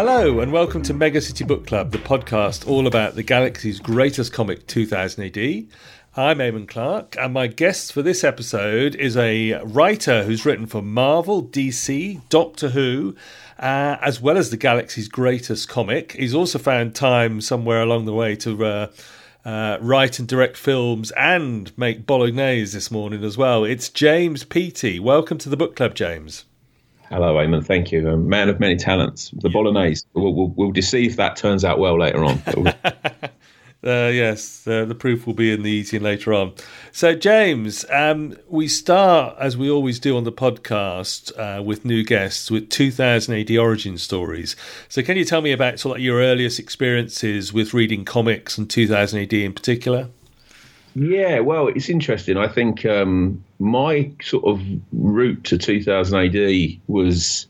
Hello, and welcome to Mega City Book Club, the podcast all about the galaxy's greatest comic, 2000 AD. I'm Eamon Clark, and my guest for this episode is a writer who's written for Marvel, DC, Doctor Who, uh, as well as the galaxy's greatest comic. He's also found time somewhere along the way to uh, uh, write and direct films and make bolognese this morning as well. It's James Peaty. Welcome to the book club, James. Hello, Eamon. Thank you. A man of many talents. The bolognese. We'll, we'll, we'll deceive if that turns out well later on. Uh, yes, uh, the proof will be in the eating later on. So, James, um, we start as we always do on the podcast uh, with new guests with 2000 AD origin stories. So, can you tell me about sort of your earliest experiences with reading comics and 2000 AD in particular? Yeah, well, it's interesting. I think um, my sort of route to 2000 AD was.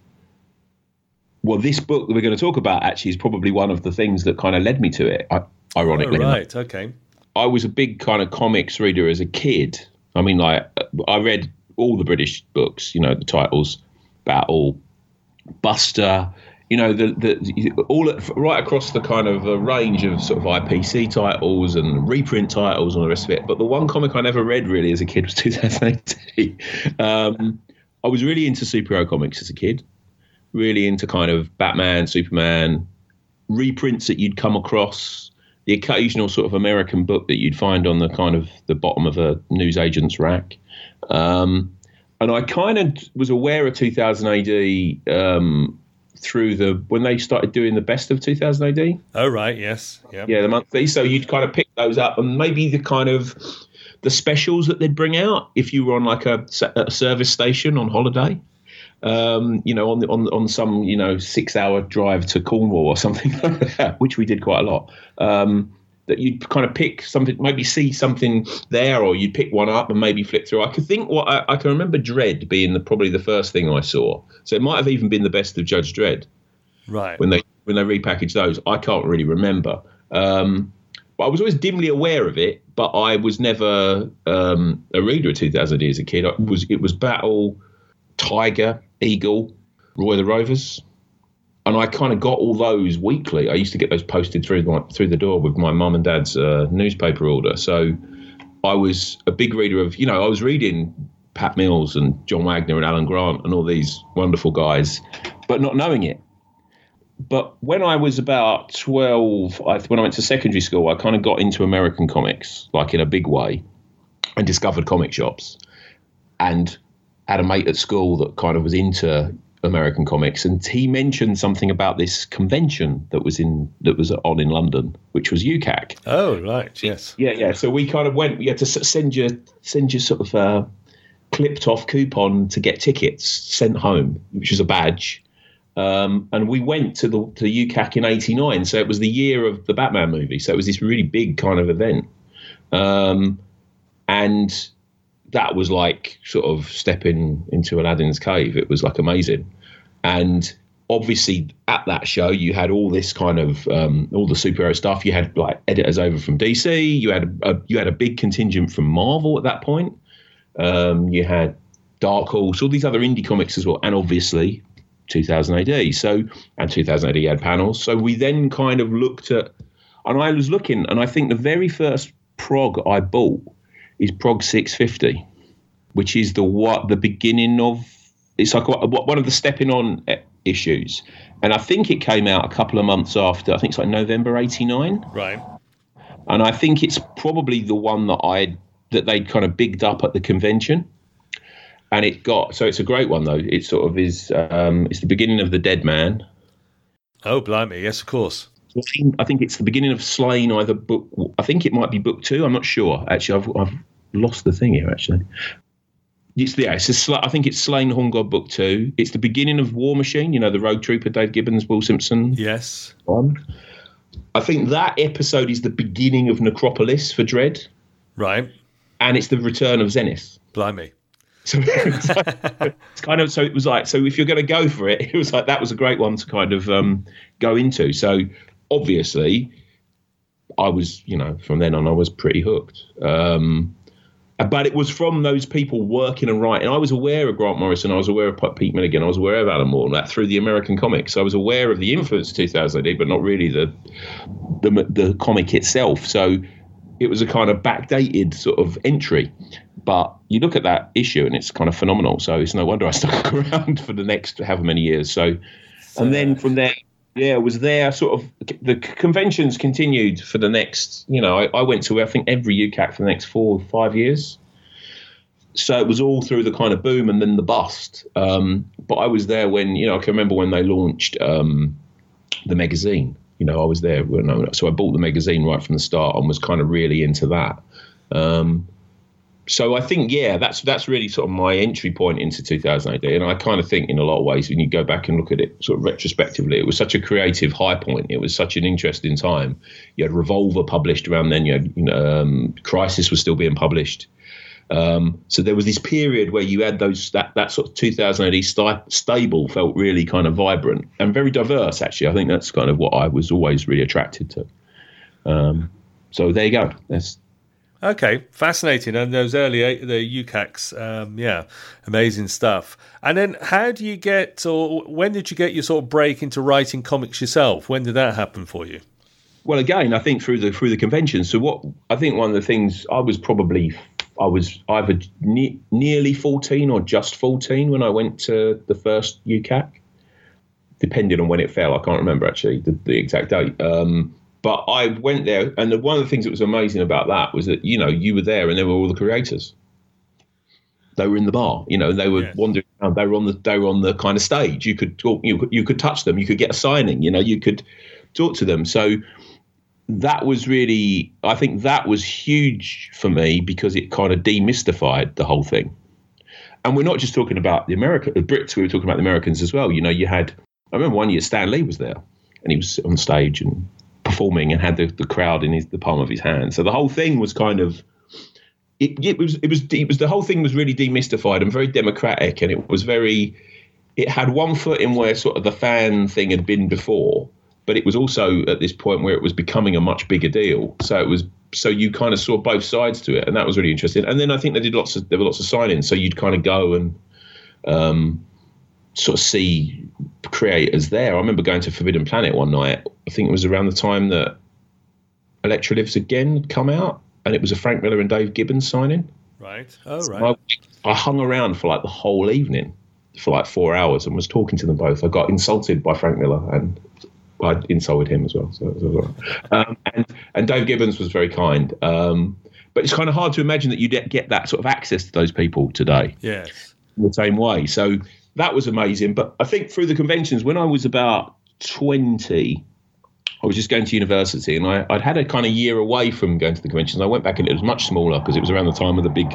Well, this book that we're going to talk about actually is probably one of the things that kind of led me to it. Ironically. Oh, right, okay. I was a big kind of comics reader as a kid. I mean, like, I read all the British books, you know, the titles, Battle, Buster, you know, the, the all right across the kind of uh, range of sort of IPC titles and reprint titles and the rest of it. But the one comic I never read really as a kid was 2000 AD. um, I was really into superhero comics as a kid, really into kind of Batman, Superman, reprints that you'd come across the occasional sort of American book that you'd find on the kind of the bottom of a newsagent's rack. Um, and I kind of was aware of 2000 AD um, through the when they started doing the best of 2000 AD. Oh right, yes, yeah, yeah, the monthly. So you'd kind of pick those up, and maybe the kind of the specials that they'd bring out if you were on like a, a service station on holiday um, you know, on the, on on some you know six hour drive to Cornwall or something like that, which we did quite a lot. Um, that you'd kind of pick something, maybe see something there, or you'd pick one up and maybe flip through. I could think what I, I can remember Dredd being the, probably the first thing I saw. So it might have even been the best of Judge Dredd. Right. When they when they repackaged those, I can't really remember. Um, but I was always dimly aware of it, but I was never um, a reader of 2000 as a kid. It was it was Battle, Tiger, Eagle, Roy the Rovers, and I kind of got all those weekly. I used to get those posted through my, through the door with my mum and dad's uh, newspaper order. So I was a big reader of, you know, I was reading Pat Mills and John Wagner and Alan Grant and all these wonderful guys, but not knowing it. But when I was about 12, I, when I went to secondary school, I kind of got into American comics, like in a big way, and discovered comic shops. And had a mate at school that kind of was into American comics, and he mentioned something about this convention that was in that was on in London, which was UKCAC. Oh, right, yes, yeah, yeah. So we kind of went. We had to send you send you sort of a clipped off coupon to get tickets sent home, which was a badge. Um, and we went to the to UKCAC in '89, so it was the year of the Batman movie. So it was this really big kind of event. Um, and that was like sort of stepping into Aladdin's cave. It was like amazing. And obviously at that show you had all this kind of um, all the superhero stuff. You had like editors over from DC. You had a, you had a big contingent from Marvel at that point. Um, you had Dark Horse, all these other indie comics as well, and obviously 2000 AD. So and 2000 AD had panels. So we then kind of looked at, and I was looking, and I think the very first prog I bought is Prog 650, which is the what the beginning of it's like one of the stepping on issues, and I think it came out a couple of months after. I think it's like November '89, right? And I think it's probably the one that I that they kind of bigged up at the convention, and it got so it's a great one though. It sort of is. Um, it's the beginning of the Dead Man. Oh, blimey! Yes, of course. I think it's the beginning of Sláine, either book. I think it might be book two. I'm not sure. Actually, I've, I've lost the thing here. Actually, it's yeah. It's a, I think it's Sláine Horn God book two. It's the beginning of War Machine. You know, the Rogue Trooper, Dave Gibbons, Will Simpson. Yes. One. I think that episode is the beginning of Necropolis for Dredd. Right. And it's the return of Zenith. Blimey. So it's kind of so it was like so if you're going to go for it, it was like that was a great one to kind of um, go into. So obviously, I was, you know, from then on, I was pretty hooked. Um, but it was from those people working and writing. I was aware of Grant Morrison, I was aware of Pete Milligan, I was aware of Alan Moore, and that through the American comics. I was aware of the influence of 2000 AD, but not really the, the the comic itself. So it was a kind of backdated sort of entry. But you look at that issue, and it's kind of phenomenal. So it's no wonder I stuck around for the next however many years. So, and then from there, yeah, was there sort of the conventions continued for the next, you know, I, I went to I think every UKCAC for the next four or five years. So it was all through the kind of boom and then the bust. Um, but I was there when you know I can remember when they launched um, the magazine. You know, I was there. When, so I bought the magazine right from the start and was kind of really into that. Um, so I think yeah, that's that's really sort of my entry point into 2000 AD, and I kind of think in a lot of ways when you go back and look at it sort of retrospectively, it was such a creative high point. It was such an interesting time. You had Revolver published around then. You had you know, um, Crisis was still being published. Um, so there was this period where you had those that, that sort of 2000 AD st- stable felt really kind of vibrant and very diverse. Actually, I think that's kind of what I was always really attracted to. Um, so there you go. That's Okay, fascinating. And those early the UKCACs, um, yeah, amazing stuff. And then, how do you get, or when did you get your sort of break into writing comics yourself? When did that happen for you? Well, again, I think through the through the convention. So, what I think one of the things I was probably I was either ne- nearly fourteen or just fourteen when I went to the first UKCAC, depending on when it fell. I can't remember actually the, the exact date. Um, but I went there, and one of the things that was amazing about that was that you know you were there, and there were all the creators. They were in the bar, you know. They were yes. wandering around. They were on the they were on the kind of stage. You could talk. You could, you could touch them. You could get a signing. You know. You could talk to them. So that was really, I think that was huge for me because it kind of demystified the whole thing. And we're not just talking about the American, the Brits. We were talking about the Americans as well. You know, you had. I remember one year Stan Lee was there, and he was on stage and performing and had the, the crowd in his, the palm of his hand. So the whole thing was kind of it, it was it was it was the whole thing was really demystified and very democratic, and it was very it had one foot in where sort of the fan thing had been before, but it was also at this point where it was becoming a much bigger deal. So it was so you kind of saw both sides to it, and that was really interesting. And then I think they did lots of there were lots of signings, so you'd kind of go and um, sort of see creators there. I remember going to Forbidden Planet one night. I think it was around the time that Elektra Lives Again had come out, and it was a Frank Miller and Dave Gibbons signing. Right. Oh, right. I, I hung around for like the whole evening, for like four hours, and was talking to them both. I got insulted by Frank Miller, and I insulted him as well. So, so um, and and Dave Gibbons was very kind. Um, but it's kind of hard to imagine that you get that sort of access to those people today. Yes. In the same way. So that was amazing. But I think through the conventions, when I was about 20, I was just going to university and I, would had a kind of year away from going to the conventions. I went back and it was much smaller because it was around the time of the big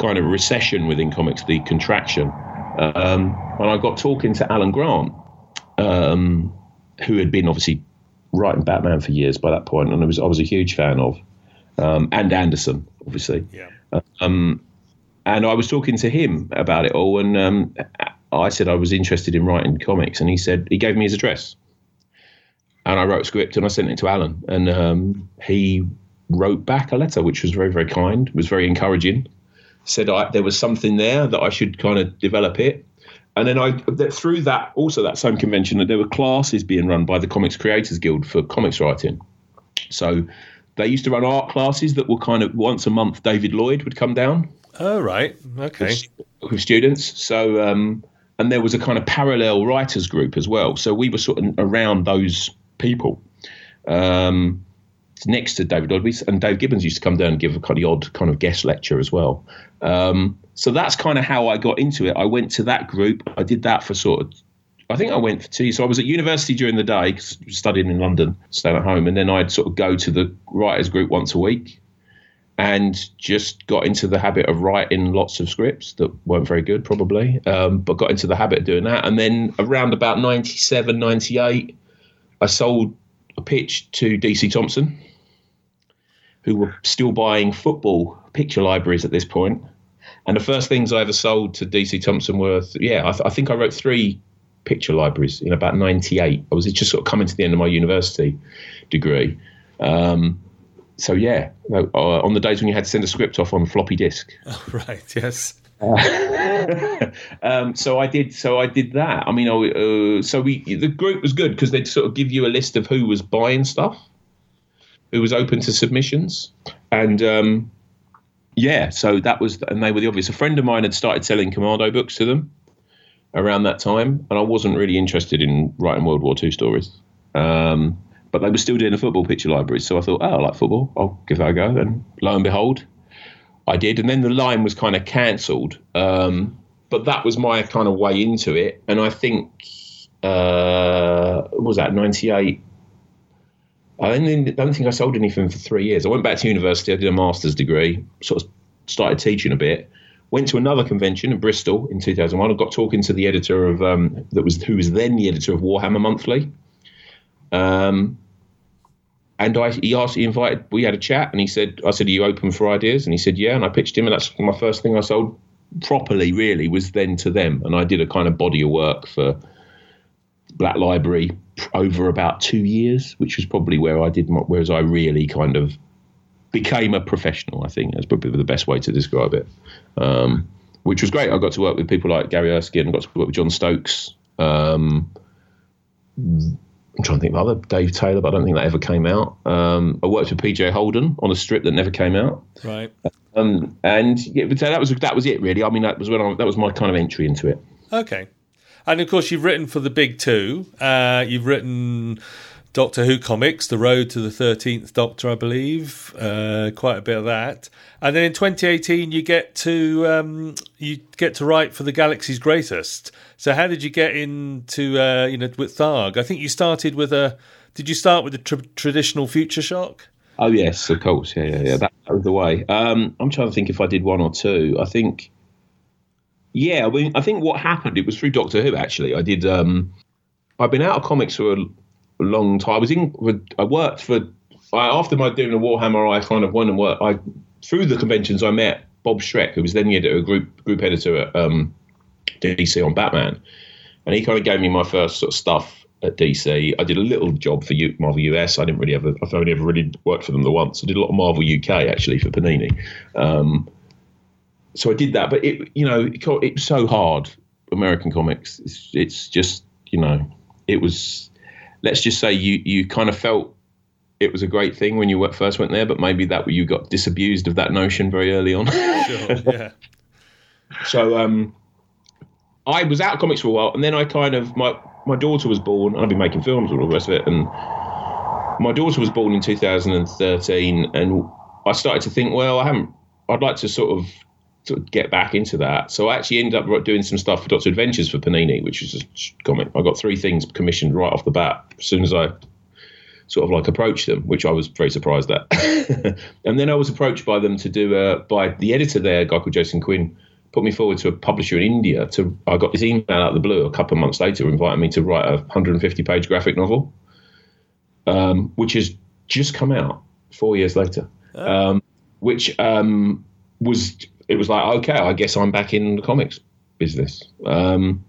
kind of recession within comics, the contraction. Um, and I got talking to Alan Grant, um, who had been obviously writing Batman for years by that point, and I was I was a huge fan of, um, and Anderson, obviously. Yeah. Um, and I was talking to him about it all, and um, I said I was interested in writing comics, and he said he gave me his address, and I wrote a script and I sent it to Alan, and um, he wrote back a letter which was very very kind, was very encouraging. Said I, there was something there that I should kind of develop it, and then I through that also that same convention that there were classes being run by the Comics Creators Guild for comics writing, so. They used to run art classes that were kind of once a month. David Lloyd would come down Oh right, okay. With, with students, so um, and there was a kind of parallel writers group as well. So we were sort of around those people. Um, next to David Lloyd, and Dave Gibbons used to come down and give a kind of odd kind of guest lecture as well. Um, so that's kind of how I got into it. I went to that group. I did that for sort of I think I went for two. So I was at university during the day, studying in London, staying at home, and then I'd sort of go to the writers group once a week and just got into the habit of writing lots of scripts that weren't very good probably um, but got into the habit of doing that. And then around about 97 98 i sold a pitch to dc thomson who were still buying football picture libraries at this point. And the first things i ever sold to dc thomson were yeah I, th- I think i wrote three picture libraries in about 98 i was just sort of coming to the end of my university degree. Um, so yeah, uh, on the days when you had to send a script off on floppy disk. Oh, right. Yes. um, so I did. So I did that. I mean, uh, so we the group was good because they'd sort of give you a list of who was buying stuff, who was open to submissions, and um, yeah. So that was, and they were the obvious. A friend of mine had started selling Commando books to them around that time, and I wasn't really interested in writing World War II stories. Um, but they were still doing a football picture library, so I thought, oh, I like football. I'll give that a go. And lo and behold, I did, and then the line was kind of cancelled. Um, but that was my kind of way into it, and I think uh, was that ninety eight. I don't, don't think I sold anything for three years. I went back to university. I did a master's degree. Sort of started teaching a bit. Went to another convention in Bristol in 2001. I got talking to the editor of um, that was who was then the editor of Warhammer Monthly. Um, and I, he asked, he invited, we had a chat, and he said, I said, are you open for ideas? And he said, yeah. And I pitched him, and that's my first thing I sold properly, really, was then to them. And I did a kind of body of work for Black Library over about two years, which was probably where I did, my, whereas I really kind of became a professional. I think that's probably the best way to describe it. Um, which was great. I got to work with people like Gary Erskine, got to work with John Stokes. Um, I'm trying to think of other Dave Taylor, but I don't think that ever came out. Um, I worked with PJ Holden on a strip that never came out. Right. Um, and yeah, so that was that was it really. I mean, that was when I, that was my kind of entry into it. Okay. And of course, you've written for the big two. Uh, you've written Doctor Who comics, The Road to the Thirteenth Doctor, I believe, uh, quite a bit of that. And then in 2018, you get to um, you get to write for the Galaxy's Greatest. So how did you get into uh, you know with Tharg? I think you started with a. Did you start with the tra- traditional Future Shock? Oh yes, of course. Yeah, yeah, yeah. That, that was the way. Um, I'm trying to think if I did one or two. I think. Yeah, I mean, I think what happened it was through Doctor Who. Actually, I did. Um, I've been out of comics for a, long time. I was in. I worked for. I, after my doing the Warhammer, I kind of went and worked. I through the conventions, I met Bob Schreck, who was then the editor, group group editor at um, DC on Batman, and he kind of gave me my first sort of stuff at DC. I did a little job for Marvel US. I didn't really ever. I've only ever really worked for them the once. I did a lot of Marvel UK actually for Panini. Um, so I did that, but it you know it, it was so hard. American comics. It's, it's just you know it was. Let's just say you you kind of felt it was a great thing when you first went there, but maybe that you got disabused of that notion very early on. sure, yeah. So um, I was out of comics for a while, and then I kind of my my daughter was born, and I've been making films and all the rest of it, and my daughter was born in 2013, and I started to think, well, I haven't. I'd like to sort of of get back into that. So I actually ended up doing some stuff for Doctor Adventures for Panini, which is a comic. I got three things commissioned right off the bat as soon as I sort of like approached them, which I was very surprised at. and then I was approached by them to do a, by the editor there, a guy called Jason Quinn, put me forward to a publisher in India. To I got this email out of the blue a couple of months later inviting me to write a 150 page graphic novel, um, which has just come out four years later. Oh. Um, which um, was it was like okay, I guess I'm back in the comics business. Um,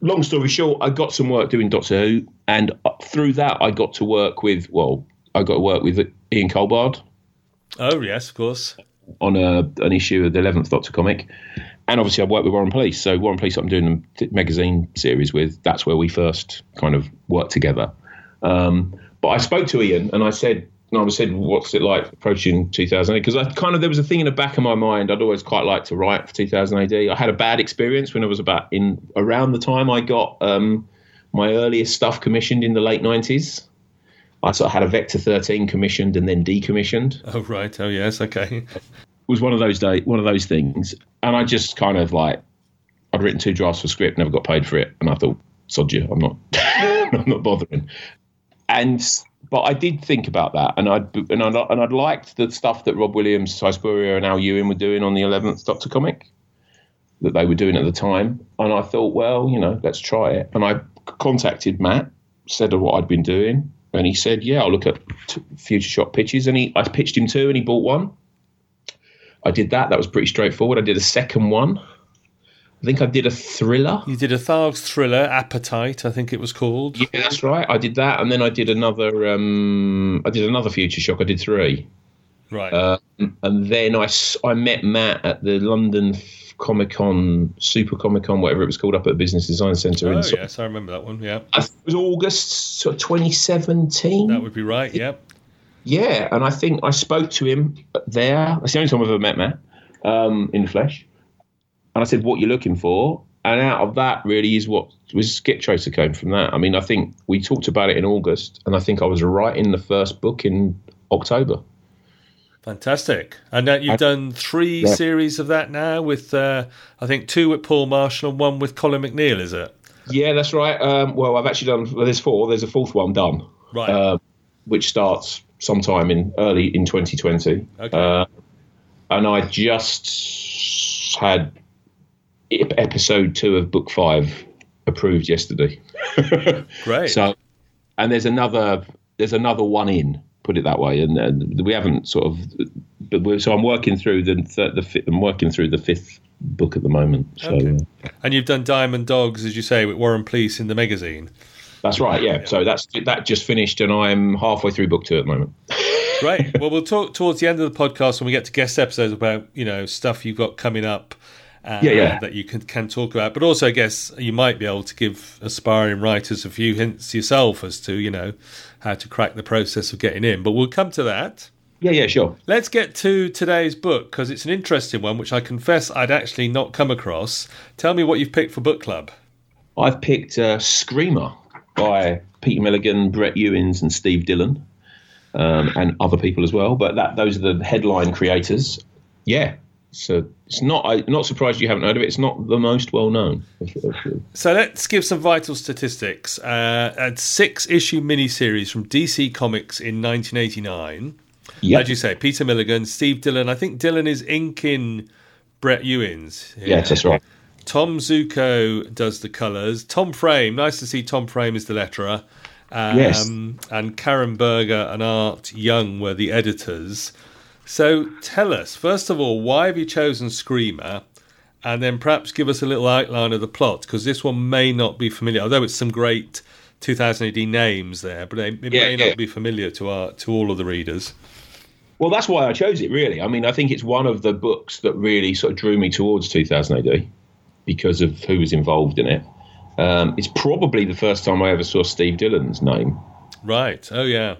long story short, I got some work doing Doctor Who, and through that, I got to work with well, I got to work with Ian Culbard. Oh yes, of course. On a, an issue of the Eleventh Doctor comic, and obviously I've worked with Warren Pleece. So Warren Pleece, I'm doing a magazine series with. That's where we first kind of worked together. Um, but I spoke to Ian and I said, and I said, what's it like approaching 2000 Because I kind of, there was a thing in the back of my mind. I'd always quite like to write for 2000 AD. I had a bad experience when I was about in around the time I got um, my earliest stuff commissioned in the late 90s. I sort of had a Vector 13 commissioned and then decommissioned. Oh, right. Oh, yes. Okay. It was one of those day, one of those things. And I just kind of like, I'd written two drafts for script, never got paid for it. And I thought, sod you, I'm not, I'm not bothering. And but I did think about that, and I'd and I'd, and I'd liked the stuff that Rob Williams, Si Spurrier, and Al Ewing were doing on the Eleventh Doctor comic that they were doing at the time, and I thought, well, you know, let's try it. And I contacted Matt, said what I'd been doing, and he said, yeah, I'll look at t- future shock pitches, and he I pitched him two, and he bought one. I did that. That was pretty straightforward. I did a second one. I think I did a thriller. You did a Thargs thriller, Appetite, I think it was called. Yeah, that's right. I did that, and then I did another. Um, I did another Future Shock. I did three. Right. Um, and then I, I met Matt at the London Comic Con, Super Comic Con, whatever it was called, up at the Business Design Centre. oh, in yes, I remember that one. Yeah. I think it was August of 2017. That would be right. Yep. Yeah, and I think I spoke to him there. That's the only time I've ever met Matt um, in the flesh. And I said, "What you looking for?" And out of that, really, is what was Skip Tracer came from that. I mean, I think we talked about it in August, and I think I was writing the first book in October. Fantastic. And uh, you've I- done three Yeah. series of that now with, uh, I think, two with Paul Marshall and one with Colin MacNeil, is it? Yeah, that's right. Um, well, I've actually done. Well, there's four. There's a fourth one done, Right. uh, which starts sometime in early in 2020. Okay. Uh, and I just had episode two of book five approved yesterday. Great. So, and there's another there's another one in. Put it that way, and, and we haven't sort of. But we're, so I'm working through the th- the fi- I'm working through the fifth book at the moment. So Okay. uh, and you've done Diamond Dogs, as you say, with Warren Pleece in the magazine. that's right. Yeah. So that's that just finished, and I'm halfway through book two at the moment. Great. well, we'll talk towards the end of the podcast when we get to guest episodes about you know stuff you've got coming up. Uh, Yeah, yeah. That you can can talk about, but also I guess you might be able to give aspiring writers a few hints yourself as to you know how to crack the process of getting in. But we'll come to that. Yeah. Yeah. Sure. Let's get to today's book because it's an interesting one, which I confess I'd actually not come across. Tell me what you've picked for book club. I've picked uh, Skreemer by Peter Milligan, Brett Ewins, and Steve Dillon, um, and other people as well. But that those are the headline creators. Yeah, so it's not. I'm not surprised you haven't heard of it. It's not the most well known. So let's give some vital statistics. Uh, a six issue miniseries from DC Comics in 1989. Yeah, As you say, Peter Milligan, Steve Dillon. I think Dillon is inking Brett Ewins. yeah, that's right. Tom Ziuko does the colours. Tom Frame, nice to see Tom Frame is the letterer. Um, Yes. And Karen Berger and Art Young were the editors. So tell us, first of all, why have you chosen Skreemer? And then perhaps give us a little outline of the plot, because this one may not be familiar, although it's some great 2000 AD names there, but it, it Yeah, may yeah. not be familiar to our to all of the readers. Well, that's why I chose it. Really, I mean, I think it's one of the books that really sort of drew me towards 2000 AD because of who was involved in it. Um, it's probably the first time I ever saw Steve Dillon's name. Right. Oh, yeah.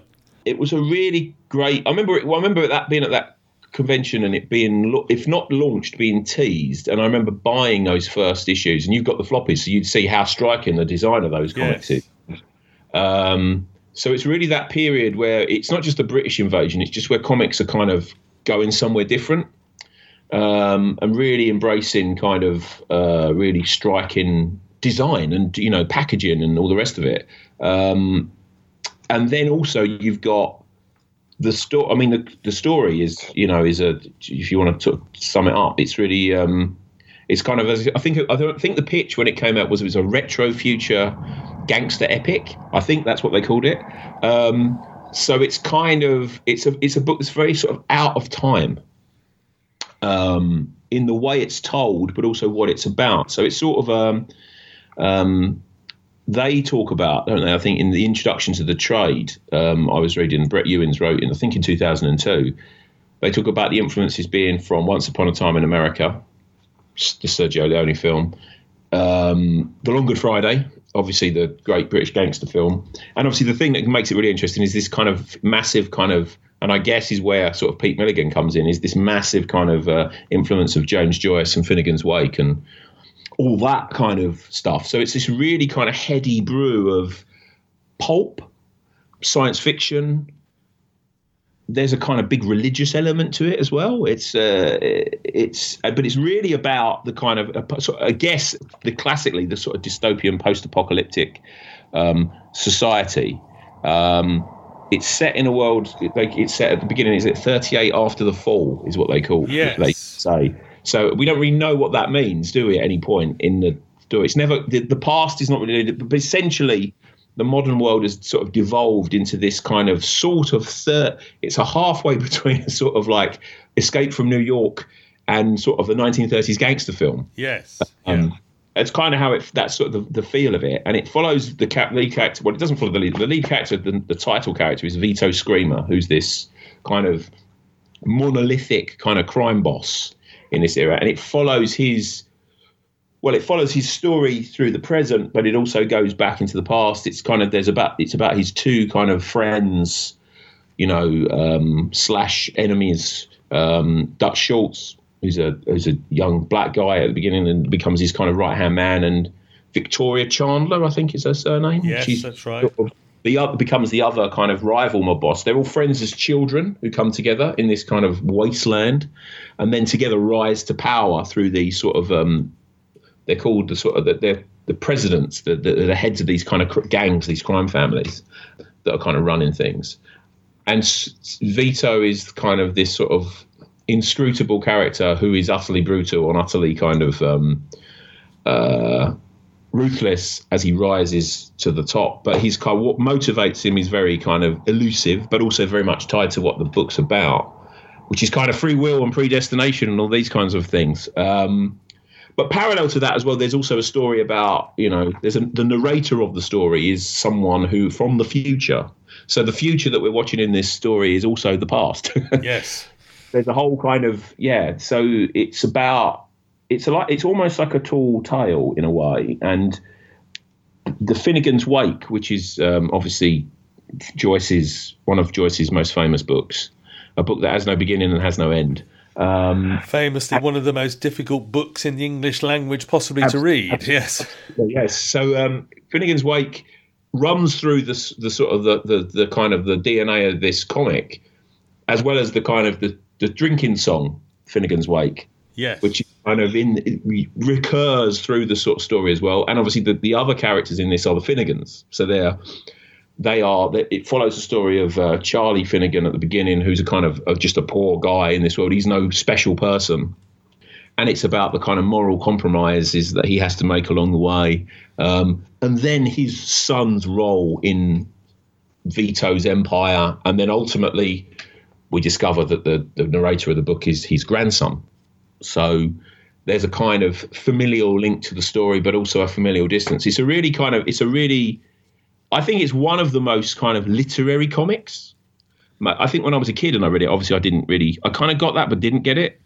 It was a really great. I remember it. Well, I remember that being at that convention and it being, if not launched, being teased. And I remember buying those first issues. And you've got the floppies, so you'd see how striking the design of those comics Yes. is. Um, so it's really that period where it's not just the British invasion; it's just where comics are kind of going somewhere different. Um, and really embracing kind of uh, really striking design and you know packaging and all the rest of it. Um, and then also you've got the story. I mean, the, the story is you know is a if you want to of sum it up, it's really um, it's kind of I think I think the pitch when it came out was it was a retro future gangster epic. I think that's what they called it. Um, so it's kind of it's a it's a book that's very sort of out of time um, in the way it's told, but also what it's about. So it's sort of um, um, they talk about, don't they? I think in the introduction to the trade, um, I was reading Brett Ewins wrote in, I think in 2002, they talk about the influences being from Once Upon a Time in America, the Sergio Leone film, um, The Long Good Friday, obviously the great British gangster film, and obviously the thing that makes it really interesting is this kind of massive kind of, and I guess is where sort of Pete Milligan comes in, is this massive kind of uh, influence of James Joyce and Finnegan's Wake and all that kind of stuff. So it's this really kind of heady brew of pulp, science fiction. There's a kind of big religious element to it as well. It's uh, it's uh, but it's really about the kind of uh, I guess the classically the sort of dystopian post-apocalyptic um, society. Um, it's set in a world. Like it's set at the beginning. Is it 38 after the fall? Is what they call. Yes. They say. So we don't really know what that means, do we? At any point in the story, it's never the, the past is not really. But essentially, the modern world has sort of devolved into this kind of sort of third. It's a halfway between a sort of like Escape from New York and sort of the 1930s gangster film. Yes. Um, yeah. It's kind of how it that's sort of the, the feel of it, and it follows the cap, lead character. Well, it doesn't follow the lead. The lead character, the, the title character, is Vito Skreemer, who's this kind of monolithic kind of crime boss in this era, and it follows his. Well, it follows his story through the present, but it also goes back into the past. It's kind of there's about it's about his two kind of friends, you know, um, slash enemies. Um, Dutch Schultz, who's a who's a young black guy at the beginning and becomes his kind of right hand man, and Victoria Chandler, I think is her surname. Yes, She's that's right. The other becomes the other kind of rival mob boss. They're all friends as children who come together in this kind of wasteland, and then together rise to power through these sort of um, they're called the sort of the, they're the presidents, the, the the heads of these kind of gangs, these crime families that are kind of running things. And Vito is kind of this sort of inscrutable character who is utterly brutal and utterly kind of um, uh, ruthless as he rises to the top. But he's kind of, what motivates him is very kind of elusive, but also very much tied to what the book's about, which is kind of free will and predestination and all these kinds of things. Um, but parallel to that as well, there's also a story about you know, there's a, the narrator of the story is someone who from the future. So the future that we're watching in this story is also the past. Yes. there's a whole kind of yeah. So it's about it's a like it's almost like a tall tale in a way, and the Finnegan's Wake, which is um, obviously Joyce's one of Joyce's most famous books, a book that has no beginning and has no end. Um, Famously, one of the most difficult books in the English language possibly to read. Yes. yes. So um, Finnegan's Wake runs through the the sort of the, the the kind of the DNA of this comic, as well as the kind of the, the drinking song Finnegan's Wake, Yes. which is kind of in recurs through the sort of story as well. And obviously the, the other characters in this are the Finnegans, so they're they are it follows the story of uh, Charlie Finnegan at the beginning, who's a kind of, of just a poor guy in this world. He's no special person. And it's about the kind of moral compromises that he has to make along the way, um, and then his son's role in Vito's empire, and then ultimately we discover that the, the narrator of the book is his grandson. So there's a kind of familial link to the story, but also a familial distance. It's a really kind of, it's a really, I think it's one of the most kind of literary comics. I think when I was a kid and I read it, obviously I didn't really, I kind of got that, but didn't get it.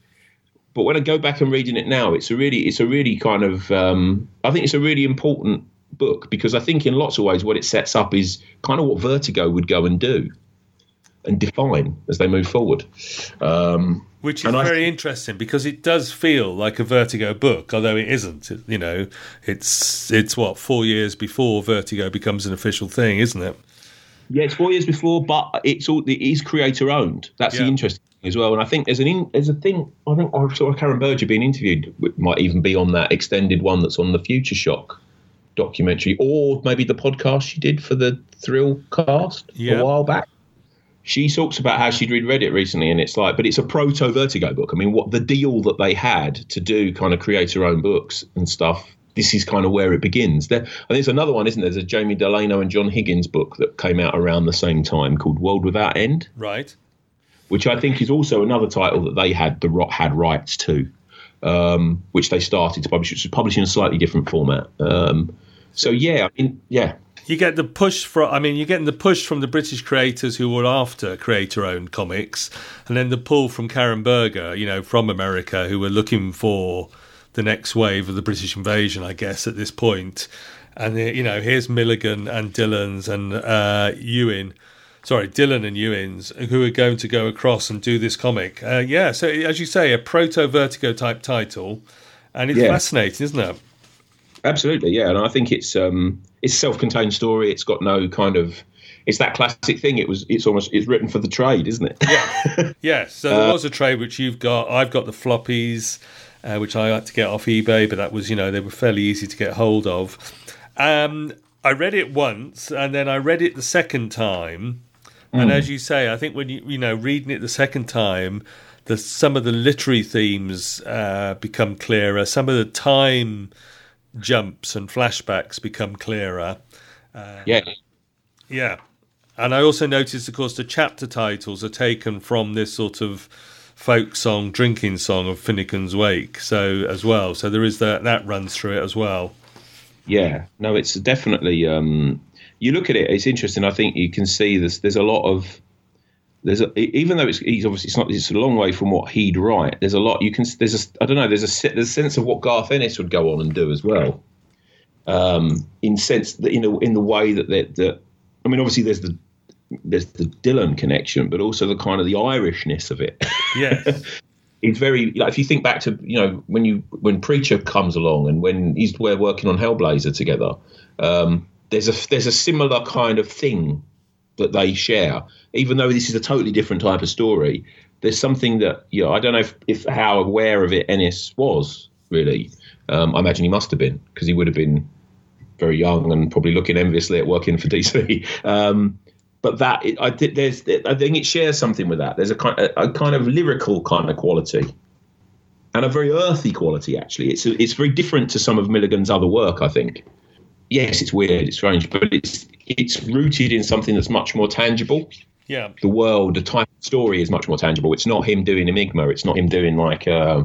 But when I go back and reading it now, it's a really, it's a really kind of, um, I think it's a really important book because I think in lots of ways what it sets up is kind of what Vertigo would go and do and define as they move forward. Um, Which is And I- very interesting because it does feel like a Vertigo book, although it isn't. It- You know, it's it's what four years before Vertigo becomes an official thing, isn't it? Yeah, it's four years before, but it's all it is creator owned. That's Yeah. the interesting as well. And I think there's an in, there's a thing. I think I saw Karen Berger being interviewed. Might even be on that extended one that's on the Future Shock documentary, or maybe the podcast she did for the Thrill Cast Yeah. a while back. She talks about how she'd read Reddit recently, and it's like, but it's a proto Vertigo book. I mean, what the deal that they had to do kind of creator own books and stuff. This is kind of where it begins. There, and there's another one, isn't there? There's a Jamie Delano and John Higgins book that came out around the same time called World Without End, Right. which I think is also another title that they had the rot had rights to, um, which they started to publish. Which was published in a slightly different format. Um, so yeah, I mean, yeah, You get the push from, I mean, you're getting the push from the British creators who were after creator owned comics, and then the pull from Karen Berger, you know, from America, who were looking for the next wave of the British invasion, I guess, at this point. And, uh, you know, here's Milligan and Dillon's and uh, Ewan, sorry, Dillon and Ewins, who are going to go across and do this comic. Uh, yeah, so as you say, a proto Vertigo type title, and it's Yeah. fascinating, isn't it? Absolutely, yeah, and I think it's um, it's a self-contained story. It's got no kind of, it's that classic thing. It was, it's almost, it's written for the trade, isn't it? Yeah. yes. So there was a trade which you've got. I've got the floppies, uh, which I had to get off eBay, but that was, you know, they were fairly easy to get hold of. Um, I read it once, and then I read it the second time. And as you say, I think when you you know reading it the second time, the some of the literary themes uh, become clearer. Some of the time jumps and flashbacks become clearer. yeah, Yeah. And I also noticed, of course, the chapter titles are taken from this sort of folk song, drinking song of Finnegan's Wake. So as well, so there is that that runs through it as well. Yeah, no, it's definitely. Um, you look at it; it's interesting. I think you can see this. There's a lot of there's a, even though it's he's obviously it's not it's a long way from what he'd write. There's a lot you can there's a I don't know there's a there's a sense of what Garth Ennis would go on and do as well. Um, in sense that in a, in the way that that, that I mean obviously there's the there's the Dillon connection, but also the kind of the Irishness of it. Yeah. it's very like if you think back to you know when you when Preacher comes along and when he's we're working on Hellblazer together, um, there's a there's a similar kind of thing that they share, even though this is a totally different type of story. There's something that you know I don't know if, if how aware of it Ennis was really. Um, I imagine he must have been because he would have been very young and probably looking enviously at working for DC. Um, but that it, I there's I think it shares something with that. There's a kind a, a kind of lyrical kind of quality and a very earthy quality. Actually, it's it's very different to some of Milligan's other work. I think. Yes, it's weird, it's strange, but it's it's rooted in something that's much more tangible. Yeah. The world, the type of story is much more tangible. It's not him doing Enigma. It's not him doing like uh,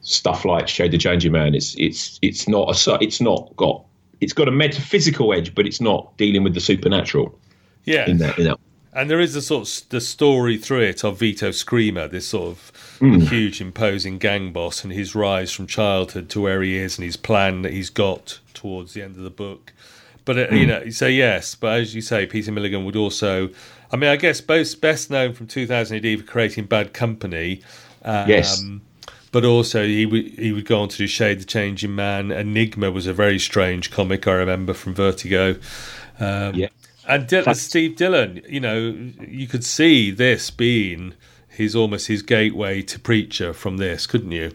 stuff like Shade the Changing Man. It's it's it's not a it's not got it's got a metaphysical edge, but it's not dealing with the supernatural. Yeah. In that in that and there is a sort of the story through it of Vito Skreemer, this sort of mm. huge, imposing gang boss, and his rise from childhood to where he is, and his plan that he's got towards the end of the book. But mm. you know, so yes, but as you say, Peter Milligan would also. I mean, I guess both best known from 2000 AD for creating Bad Company. Um, yes. But also, he would he would go on to do Shade the Changing Man. Enigma was a very strange comic I remember from Vertigo. Um, yeah. And Steve Dillon, you know, you could see this being his almost his gateway to Preacher from this, couldn't you?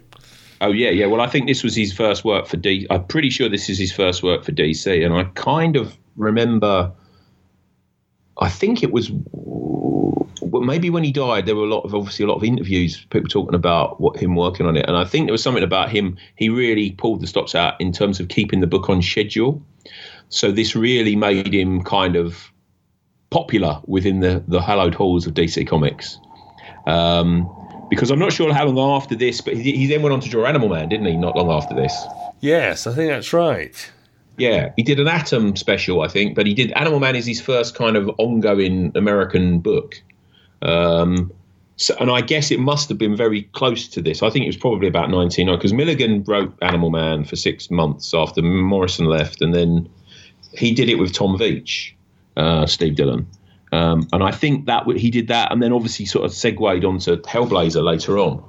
Oh yeah, yeah. Well, I think this was his first work for D. I'm pretty sure this is his first work for DC, and I kind of remember. I think it was maybe when he died, there were a lot of obviously a lot of interviews, people talking about what him working on it, and I think there was something about him. He really pulled the stops out in terms of keeping the book on schedule. So this really made him kind of popular within the the hallowed halls of DC Comics. Um, because I'm not sure how long after this, but he, he then went on to draw Animal Man, didn't he? Not long after this. Yes, I think that's right. Yeah, he did an Atom special, I think, but he did Animal Man is his first kind of ongoing American book. Um, so, and I guess it must have been very close to this. I think it was probably about 19 because Milligan wrote Animal Man for six months after Morrison left, and then he did it with Tom Veitch, uh, Steve Dillon. Um, and I think that he did that, and then obviously sort of segued onto Hellblazer later on.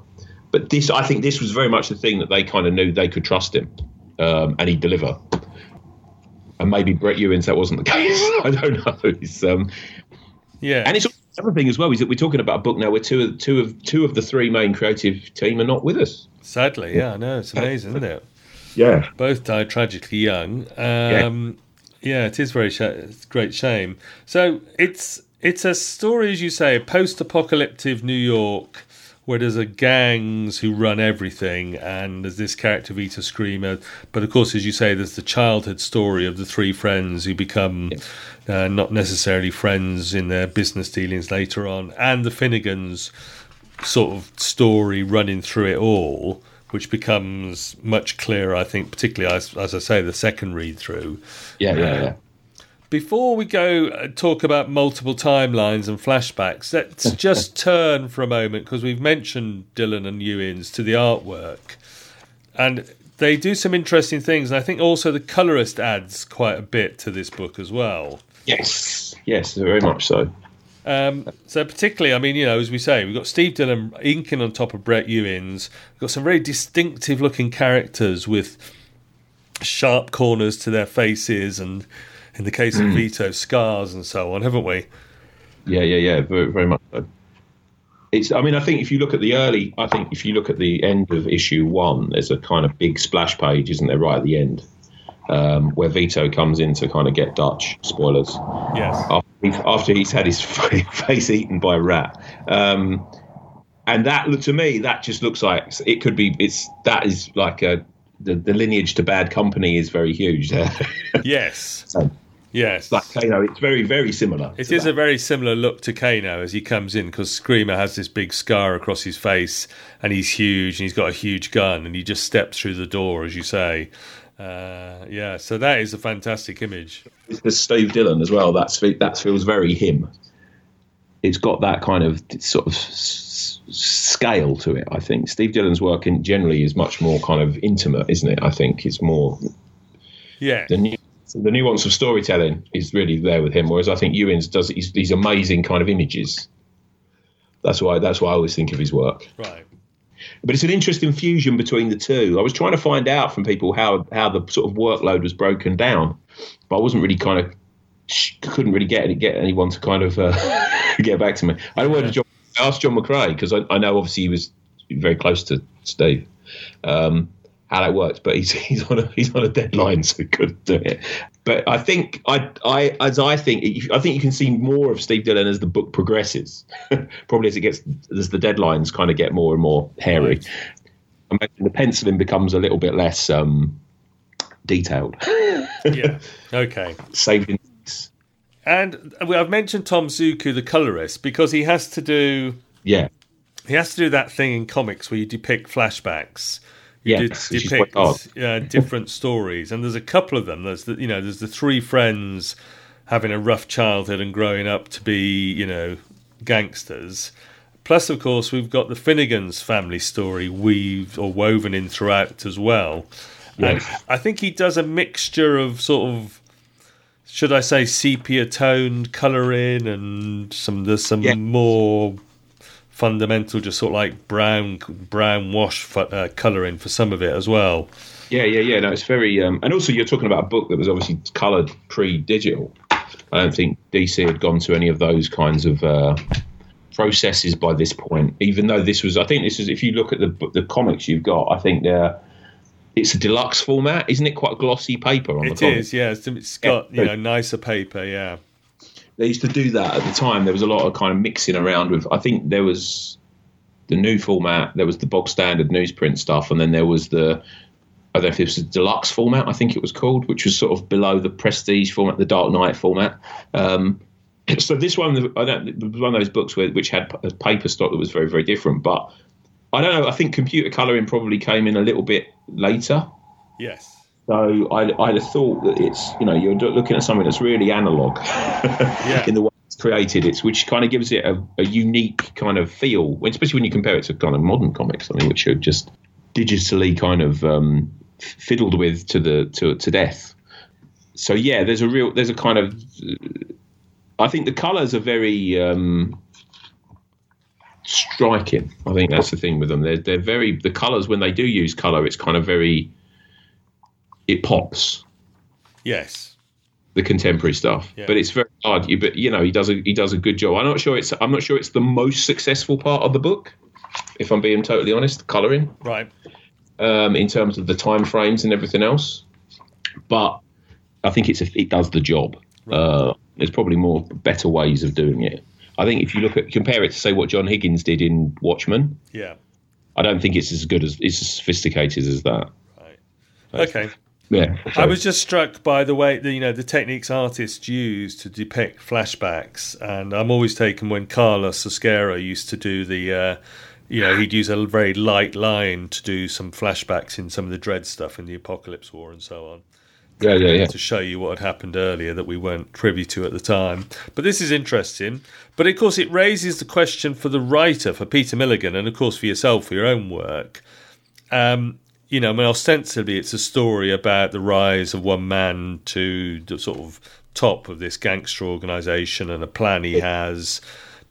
But this, I think, this was very much the thing that they kind of knew they could trust him, um, and he'd deliver. And maybe Brett Ewins, that wasn't the case. I don't know. It's, um, yeah, and it's other thing as well is that we're talking about a book now where two of two of two of the three main creative team are not with us. Sadly, yeah, I know it's amazing, isn't it? Yeah, both died tragically young. Um, yeah. Yeah. it is very sh- great shame. So it's it's a story, as you say, post-apocalyptic New York where there's a gangs who run everything, and there's this character Vito Skreemer. But of course, as you say, there's the childhood story of the three friends who become yeah. uh, not necessarily friends in their business dealings later on, and the Finnegans sort of story running through it all. Which becomes much clearer, I think, particularly as, as I say, the second read through. Yeah, yeah, yeah. Before we go uh, talk about multiple timelines and flashbacks, let's just turn for a moment because we've mentioned Dillon and Ewins to the artwork, and they do some interesting things. And I think also the colorist adds quite a bit to this book as well. Yes, yes, very much so. Um, so particularly, I mean, you know, as we say, we've got Steve Dillon inking on top of Brett Ewins. We've got some very distinctive looking characters with sharp corners to their faces and in the case of mm. Vito, scars and so on, haven't we? Yeah, yeah, yeah, very, very much so. It's, I mean, I think if you look at the early, I think if you look at the end of issue one, there's a kind of big splash page, isn't there, right at the end, um, where Vito comes in to kind of get Dutch. Spoilers. Yes. After, he, after he's had his face eaten by a rat. Um, and that, to me, that just looks like it could be, it's, that is like a, the, the lineage to bad company is very huge. there. yes. So, Yes. Like Kano, it's very, very similar. It is that. a very similar look to Kano as he comes in because Skreemer has this big scar across his face and he's huge and he's got a huge gun and he just steps through the door, as you say. Uh, yeah, so that is a fantastic image. There's Steve Dillon as well. That's that feels very him. It's got that kind of sort of s- scale to it. I think Steve Dillon's work in generally is much more kind of intimate, isn't it? I think it's more. Yeah. The, nu- the nuance of storytelling is really there with him, whereas I think Ewins does these, these amazing kind of images. That's why. That's why I always think of his work. Right but it's an interesting fusion between the two. I was trying to find out from people how how the sort of workload was broken down, but I wasn't really kind of couldn't really get get anyone to kind of uh, get back to me. I wanted John, I asked John McCrea because I, I, know obviously he was very close to Steve. Um, how that works, but he's he's on a he's on a deadline, so he couldn't do it. But I think I I as I think I think you can see more of Steve Dillon as the book progresses. Probably as it gets as the deadlines kind of get more and more hairy. Right. Imagine the penciling becomes a little bit less um, detailed. yeah. Okay. Saving. And I've mentioned Tom Ziuko, the colorist, because he has to do. Yeah. He has to do that thing in comics where you depict flashbacks yes, de- depict uh, different stories, and there's a couple of them. There's the you know there's the three friends having a rough childhood and growing up to be you know gangsters. Plus, of course, we've got the Finnegan's family story weaved or woven in throughout as well. Yes. And I think he does a mixture of sort of, should I say, sepia toned colouring and some there's some yeah. more fundamental, just sort of like brown brown wash uh, colouring for some of it as well. Yeah, yeah, yeah. No, it's very. Um, and also, you're talking about a book that was obviously coloured pre-digital. I don't think DC had gone to any of those kinds of uh, processes by this point. Even though this was, I think this is. If you look at the the comics you've got, I think they're. It's a deluxe format, isn't it? Quite glossy paper on it the. It is, yeah. it's got yeah. you know nicer paper, yeah they used to do that at the time. There was a lot of kind of mixing around with. I think there was the new format, there was the bog standard newsprint stuff, and then there was the. I don't know if it was the deluxe format. I think it was called, which was sort of below the prestige format, the Dark Knight format. Um, so this one, I don't, one of those books where, which had a paper stock that was very, very different. But I don't know. I think computer colouring probably came in a little bit later. Yes. So I, I'd have thought that it's you know you're looking at something that's really analog yeah. in the way it's created. It's which kind of gives it a, a, unique kind of feel, especially when you compare it to kind of modern comics. I mean, which are just digitally kind of um, fiddled with to the to to death. So yeah, there's a real there's a kind of I think the colours are very um, striking. I think that's the thing with them. They're they're very the colours when they do use colour, it's kind of very it pops. Yes. The contemporary stuff, yeah. but it's very hard. But you know, he does a he does a good job. I'm not sure it's I'm not sure it's the most successful part of the book, if I'm being totally honest. Coloring, right? Um, in terms of the time frames and everything else, but I think it's a, it does the job. Right. Uh, there's probably more better ways of doing it. I think if you look at compare it to say what John Higgins did in Watchmen, yeah, I don't think it's as good as it's as sophisticated as that. Right. Okay. Yeah, I was just struck by the way the, you know the techniques artists use to depict flashbacks, and I'm always taken when Carlos Ezquerra used to do the, uh, you know, he'd use a very light line to do some flashbacks in some of the Dredd stuff in the Apocalypse War and so on. Yeah, yeah, yeah. To show you what had happened earlier that we weren't privy to at the time. But this is interesting. But of course, it raises the question for the writer, for Peter Milligan, and of course for yourself, for your own work. Um, you know, I mean, ostensibly it's a story about the rise of one man to the sort of top of this gangster organization and a plan he has,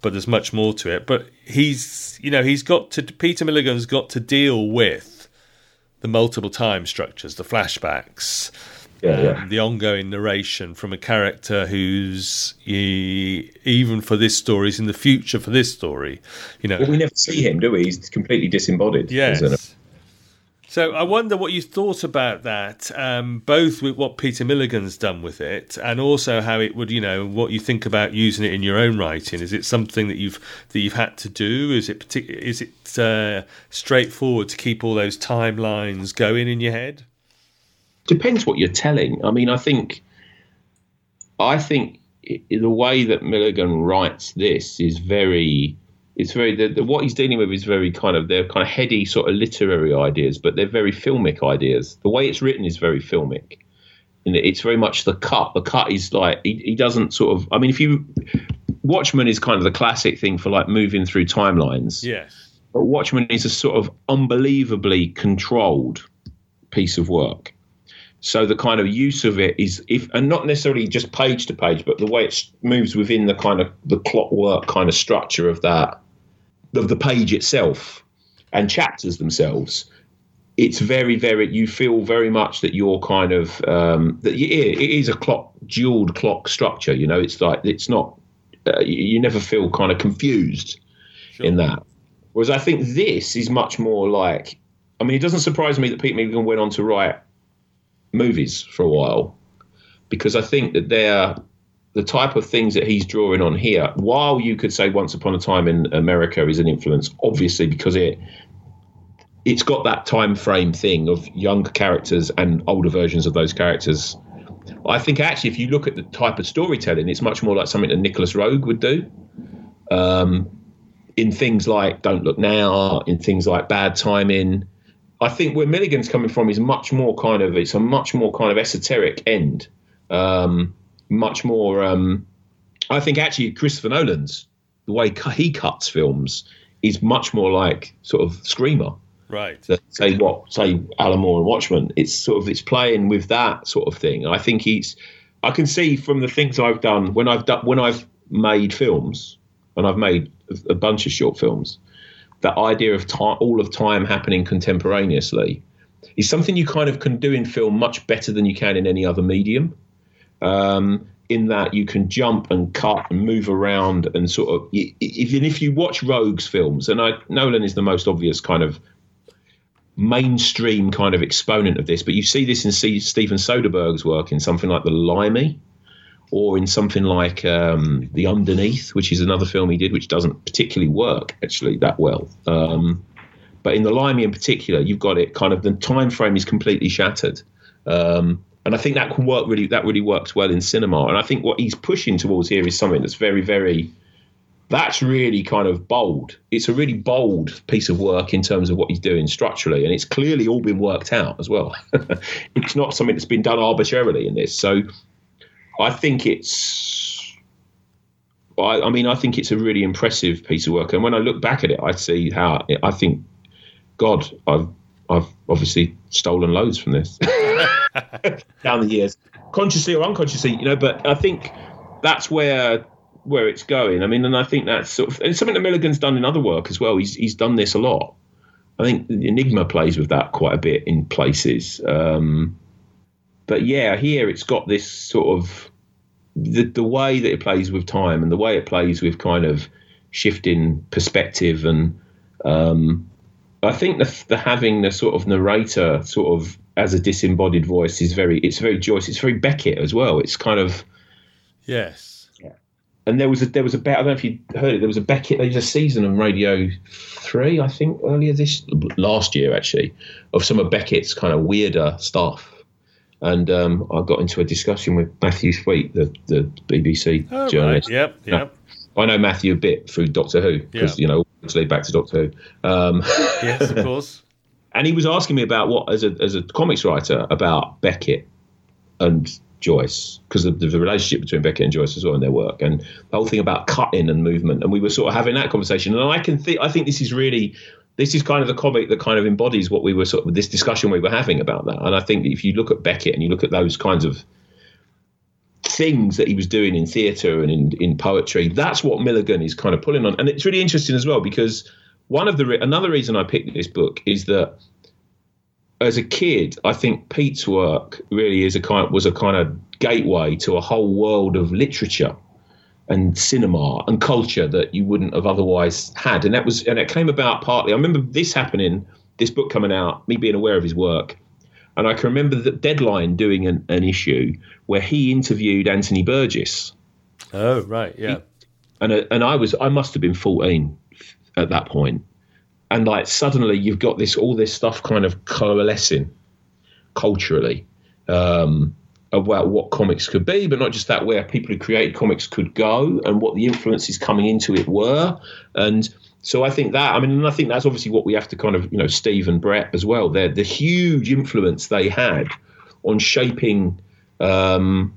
but there's much more to it. But he's, you know, he's got to, Peter Milligan's got to deal with the multiple time structures, the flashbacks. Yeah, yeah. Um, the ongoing narration from a character who's he, even for this story, is in the future for this story. You know, well, we never see him, do we? He's completely disembodied. Yes, so I wonder what you thought about that, um, both with what Peter Milligan's done with it, and also how it would, you know, what you think about using it in your own writing. Is it something that you've that you've had to do? Is it partic- is it uh, straightforward to keep all those timelines going in your head? Depends what you're telling. I mean, I think I think the way that Milligan writes this is very. It's very the, the, what he's dealing with is very kind of they're kind of heady sort of literary ideas, but they're very filmic ideas. The way it's written is very filmic, and it's very much the cut. The cut is like he, he doesn't sort of. I mean, if you Watchmen is kind of the classic thing for like moving through timelines. Yes. But Watchmen is a sort of unbelievably controlled piece of work. So the kind of use of it is if and not necessarily just page to page, but the way it moves within the kind of the clockwork kind of structure of that of the page itself and chapters themselves. It's very, very. You feel very much that you're kind of um, that. Yeah, it is a clock, jeweled clock structure. You know, it's like it's not. Uh, you, you never feel kind of confused Sure. in that. Whereas I think this is much more like. I mean, it doesn't surprise me that Pete Milligan went on to write movies for a while because I think that they're the type of things that he's drawing on here. While you could say Once Upon a Time in America is an influence, obviously because it it's got that time frame thing of younger characters and older versions of those characters. I think actually, if you look at the type of storytelling, it's much more like something that Nicolas Roeg would do. Um, in things like Don't Look Now, in things like Bad Timing, I think where Milligan's coming from is much more kind of it's a much more kind of esoteric end, um, much more. Um, I think actually Christopher Nolan's the way he cuts films is much more like sort of Skreemer. Right. That say what say Alan Moore and Watchmen. It's sort of it's playing with that sort of thing. I think he's. I can see from the things I've done when I've done when I've made films and I've made a, a bunch of short films that idea of time, all of time happening contemporaneously is something you kind of can do in film much better than you can in any other medium. Um, in that you can jump and cut and move around and sort of even if you watch Roeg's films, and I, Nolan is the most obvious kind of mainstream kind of exponent of this, but you see this in C, Steven Soderbergh's work in something like The Limey or in something like um, The Underneath, which is another film he did, which doesn't particularly work actually that well. Um, but in The Limey in particular, you've got it kind of the time frame is completely shattered. Um, and I think that can work really. That really works well in cinema. And I think what he's pushing towards here is something that's very, very. That's really kind of bold. It's a really bold piece of work in terms of what he's doing structurally, and it's clearly all been worked out as well. it's not something that's been done arbitrarily in this. So I think it's. I, I, mean, I think it's a really impressive piece of work, and when I look back at it, I see how I think, God, I've I've obviously stolen loads from this down the years, consciously or unconsciously, you know. But I think that's where where it's going. I mean, and I think that's sort of it's something that Milligan's done in other work as well. He's he's done this a lot. I think Enigma plays with that quite a bit in places. Um, but yeah, here it's got this sort of the the way that it plays with time and the way it plays with kind of shifting perspective and um, I think the, the having the sort of narrator sort of as a disembodied voice is very it's very Joyce it's very Beckett as well it's kind of yes yeah. and there was a there was a I don't know if you heard it there was a Beckett there was a season on Radio Three I think earlier this last year actually of some of Beckett's kind of weirder stuff and um, I got into a discussion with Matthew Sweet, the, the BBC oh, journalist. Right. Yep, yep. I know Matthew a bit through Doctor Who because you know actually back to Doctor Who. Um, yes, of course. And he was asking me about what, as a as a comics writer, about Beckett and Joyce because of the, the relationship between Beckett and Joyce as well in their work, and the whole thing about cutting and movement. And we were sort of having that conversation. And I can think I think this is really this is kind of the comic that kind of embodies what we were sort of this discussion we were having about that. And I think if you look at Beckett and you look at those kinds of things that he was doing in theatre and in, in poetry, that's what Milligan is kind of pulling on. And it's really interesting as well because one of the re- another reason I picked this book is that as a kid, I think Pete's work really is a kind was a kind of gateway to a whole world of literature and cinema and culture that you wouldn't have otherwise had. And that was and it came about partly. I remember this happening, this book coming out, me being aware of his work. And I can remember the Deadline doing an, an issue where he interviewed Anthony Burgess. Oh right, yeah. And uh, and I was I must have been fourteen at that point, and like suddenly you've got this all this stuff kind of coalescing culturally. Um, about what comics could be, but not just that, where people who created comics could go and what the influences coming into it were. And so I think that, I mean, and I think that's obviously what we have to kind of, you know, Steve and Brett as well. They're the huge influence they had on shaping um,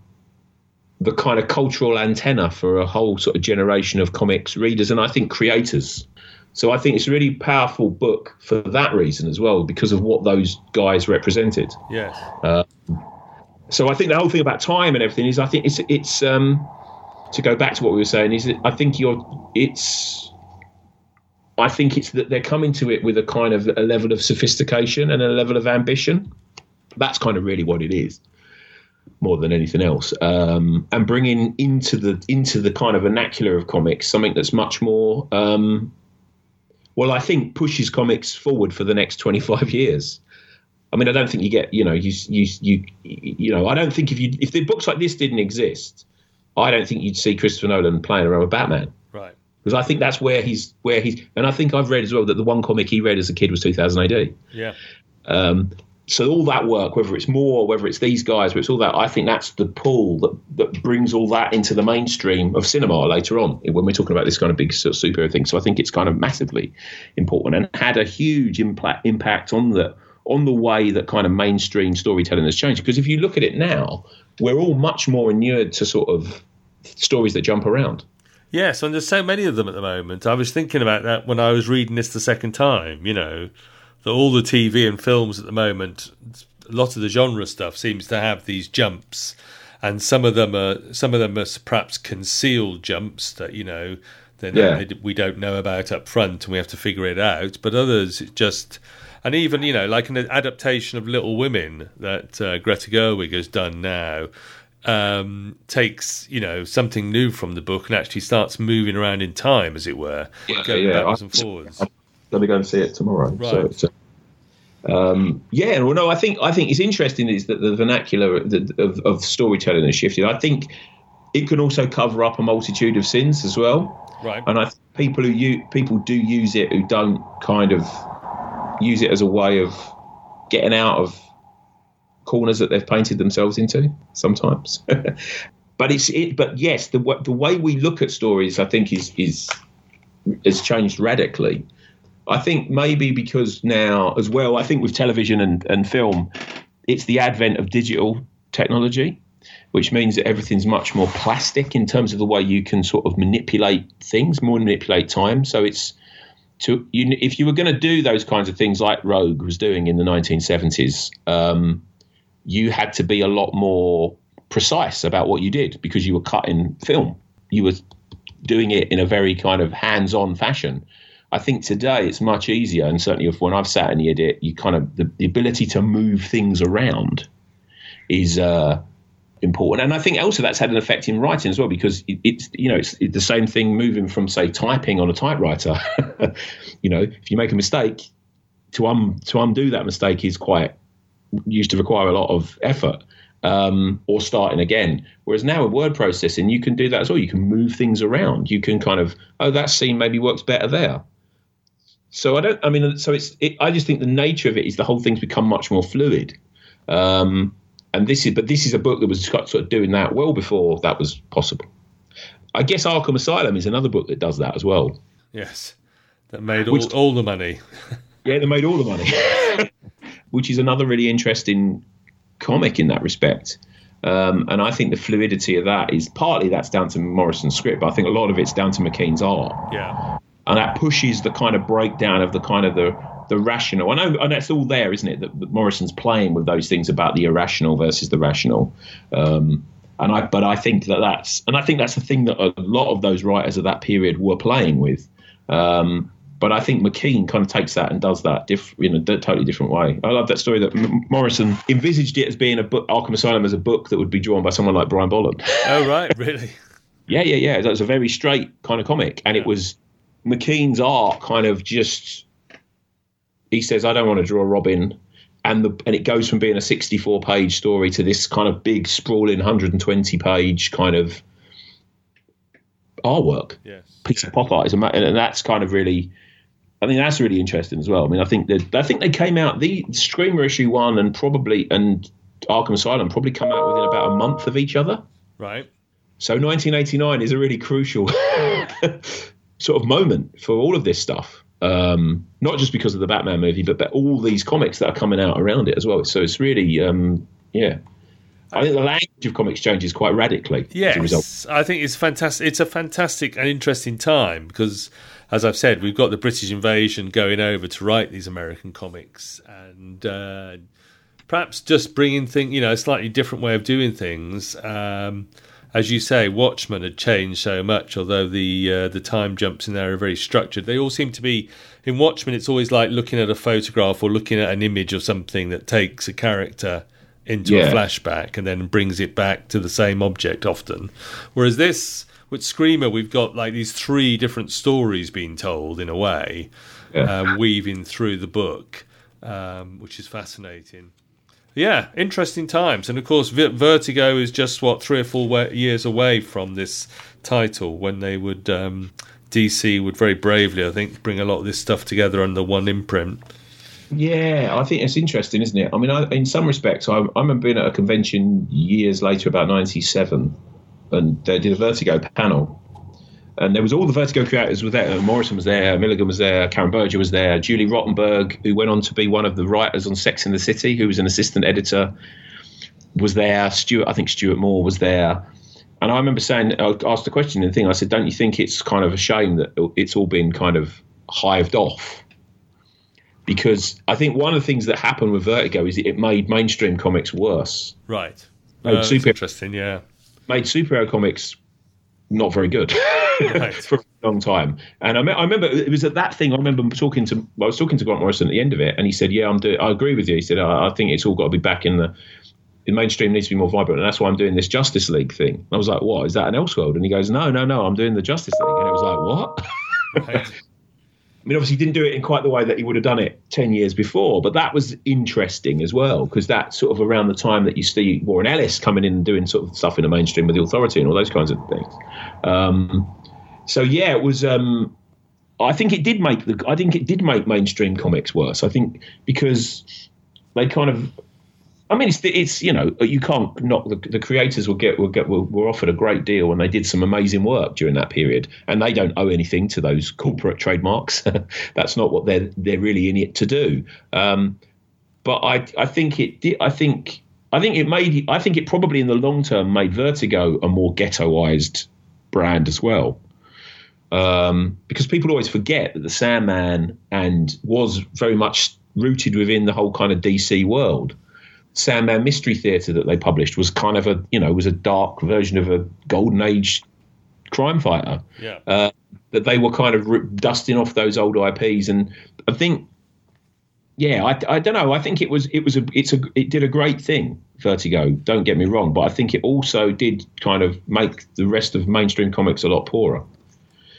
the kind of cultural antenna for a whole sort of generation of comics readers and I think creators. So I think it's a really powerful book for that reason as well, because of what those guys represented. Yes. Uh, so I think the whole thing about time and everything is, I think it's it's um, to go back to what we were saying is, I think you're it's. I think it's that they're coming to it with a kind of a level of sophistication and a level of ambition. That's kind of really what it is more than anything else, um, and bringing into the into the kind of vernacular of comics something that's much more. Um, well, I think pushes comics forward for the next twenty five years. I mean, I don't think you get, you know, you you you you know, I don't think if you if the books like this didn't exist, I don't think you'd see Christopher Nolan playing around with Batman. Right. Because I think that's where he's where he's, and I think I've read as well that the one comic he read as a kid was 2000 AD. Yeah. Um, so all that work, whether it's more, whether it's these guys, whether it's all that, I think that's the pull that, that brings all that into the mainstream of cinema later on when we're talking about this kind of big sort of superhero thing. So I think it's kind of massively important and had a huge impact impact on the on the way that kind of mainstream storytelling has changed. Because if you look at it now, we're all much more inured to sort of stories that jump around. Yes, and there's so many of them at the moment. I was thinking about that when I was reading this the second time. You know, that all the TV and films at the moment, a lot of the genre stuff seems to have these jumps, and some of them are some of them are perhaps concealed jumps that you know yeah. we don't know about up front and we have to figure it out. But others just and even you know like an adaptation of Little Women that uh, Greta Gerwig has done now um, takes you know something new from the book and actually starts moving around in time, as it were, yeah, going yeah. backwards and forwards. I'm going to go and see it tomorrow. Right. So, um, yeah, well, no, I think I think it's interesting is that the vernacular of, of storytelling has shifted. I think it can also cover up a multitude of sins as well. Right. And I people who you people do use it who don't kind of use it as a way of getting out of corners that they've painted themselves into sometimes. but it's it. But yes, the the way we look at stories, I think, is is has changed radically. I think maybe because now as well, I think with television and, and film, it's the advent of digital technology, which means that everything's much more plastic in terms of the way you can sort of manipulate things, more manipulate time. So it's to you, if you were going to do those kinds of things like Roeg was doing in the 1970s, um, you had to be a lot more precise about what you did because you were cutting film. You were doing it in a very kind of hands-on fashion. I think today it's much easier, and certainly if when I've sat in the edit, you kind of the, the ability to move things around is uh, important. And I think also that's had an effect in writing as well, because it, it's you know it's, it's, the same thing moving from say typing on a typewriter. you know, if you make a mistake, to um to undo that mistake is quite used to require a lot of effort. Um, or starting again. Whereas now with word processing, you can do that as well. You can move things around. You can kind of, oh, that scene maybe works better there. So I don't. I mean, so it's. It, I just think the nature of it is the whole thing's become much more fluid. Um, and this is but this is a book that was sort of doing that well before that was possible. I guess Arkham Asylum is another book that does that as well. Yes, that made all, which, all the money. yeah, they made all the money, which is another really interesting comic in that respect. Um, and I think the fluidity of that is partly that's down to Morrison's script, but I think a lot of it's down to McKean's art. Yeah, and that pushes the kind of breakdown of the kind of the the rational. I know, and that's all there, isn't it? That, that, Morrison's playing with those things about the irrational versus the rational. Um, and I, but I think that that's, and I think that's the thing that a lot of those writers of that period were playing with. Um, but I think McKean kind of takes that and does that diff, in a totally different way. I love that story that M- Morrison envisaged it as being a book, Arkham Asylum as a book that would be drawn by someone like Brian Bolland. Oh right, really? yeah, yeah, yeah. That was a very straight kind of comic, and it was McKean's art kind of just he says, I don't want to draw Robin. And the and it goes from being a 64 page story to this kind of big sprawling 120 page kind of artwork. Yes. Piece of pop art. is And that's kind of really I think that's really interesting as well. I mean, I think that I think they came out the Skreemer issue one and probably and Arkham Asylum probably come out within about a month of each other. Right. So 1989 is a really crucial sort of moment for all of this stuff. Um, not just because of the Batman movie, but, but all these comics that are coming out around it as well. So it's really, um, yeah. I think the language of comics changes quite radically. Yes, I think it's fantastic. It's a fantastic and interesting time because, as I've said, we've got the British invasion going over to write these American comics, and uh, perhaps just bringing things, you know, a slightly different way of doing things. Um, as you say, Watchmen had changed so much, although the uh, the time jumps in there are very structured. They all seem to be in Watchmen. It's always like looking at a photograph or looking at an image of something that takes a character into yeah. a flashback and then brings it back to the same object often. Whereas this with Skreemer, we've got like these three different stories being told in a way, yeah. uh, weaving through the book, um, which is fascinating. Yeah, interesting times, and of course, Vertigo is just what three or four years away from this title when they would um, DC would very bravely, I think, bring a lot of this stuff together under one imprint. Yeah, I think it's interesting, isn't it? I mean, I, in some respects, I, I remember being at a convention years later, about '97, and they did a Vertigo panel, and there was all the Vertigo creators were there. Morrison was there, Milligan was there, Karen Berger was there, Julie Rottenberg, who went on to be one of the writers on Sex in the City, who was an assistant editor, was there. Stuart, I think Stuart Moore was there. And I remember saying, I asked the question and thing. I said, "Don't you think it's kind of a shame that it's all been kind of hived off?" Because I think one of the things that happened with Vertigo is it made mainstream comics worse. Right. Uh, super, interesting. Yeah. Made superhero comics not very good right. for a long time. And I, me- I, remember it was at that thing. I remember talking to I was talking to Grant Morrison at the end of it, and he said, "Yeah, I'm do- I agree with you." He said, I, I think it's all got to be back in the." The mainstream needs to be more vibrant, and that's why I'm doing this Justice League thing. And I was like, "What is that an Elseworld?" And he goes, "No, no, no, I'm doing the Justice League." And it was like, "What?" Right. Mean, obviously, he didn't do it in quite the way that he would have done it 10 years before, but that was interesting as well, because that's sort of around the time that you see Warren Ellis coming in and doing sort of stuff in the mainstream with the authority and all those kinds of things. Um, so, yeah, it was. Um, I think it did make the. I think it did make mainstream comics worse. I think because they kind of I mean, it's it's you know you can't knock the, the creators will get will get were, were offered a great deal and they did some amazing work during that period and they don't owe anything to those corporate trademarks. That's not what they're they're really in it to do. Um, but I I think it. I think I think it made I think it probably in the long term made Vertigo a more ghettoized brand as well. Um, because people always forget that the Sandman and was very much rooted within the whole kind of DC world. Sandman Mystery Theater that they published was kind of a you know was a dark version of a golden age crime fighter. Yeah. Uh, that they were kind of dusting off those old IPs, and I think, yeah, I, I don't know. I think it was it was a it's a it did a great thing. Vertigo, don't get me wrong, but I think it also did kind of make the rest of mainstream comics a lot poorer.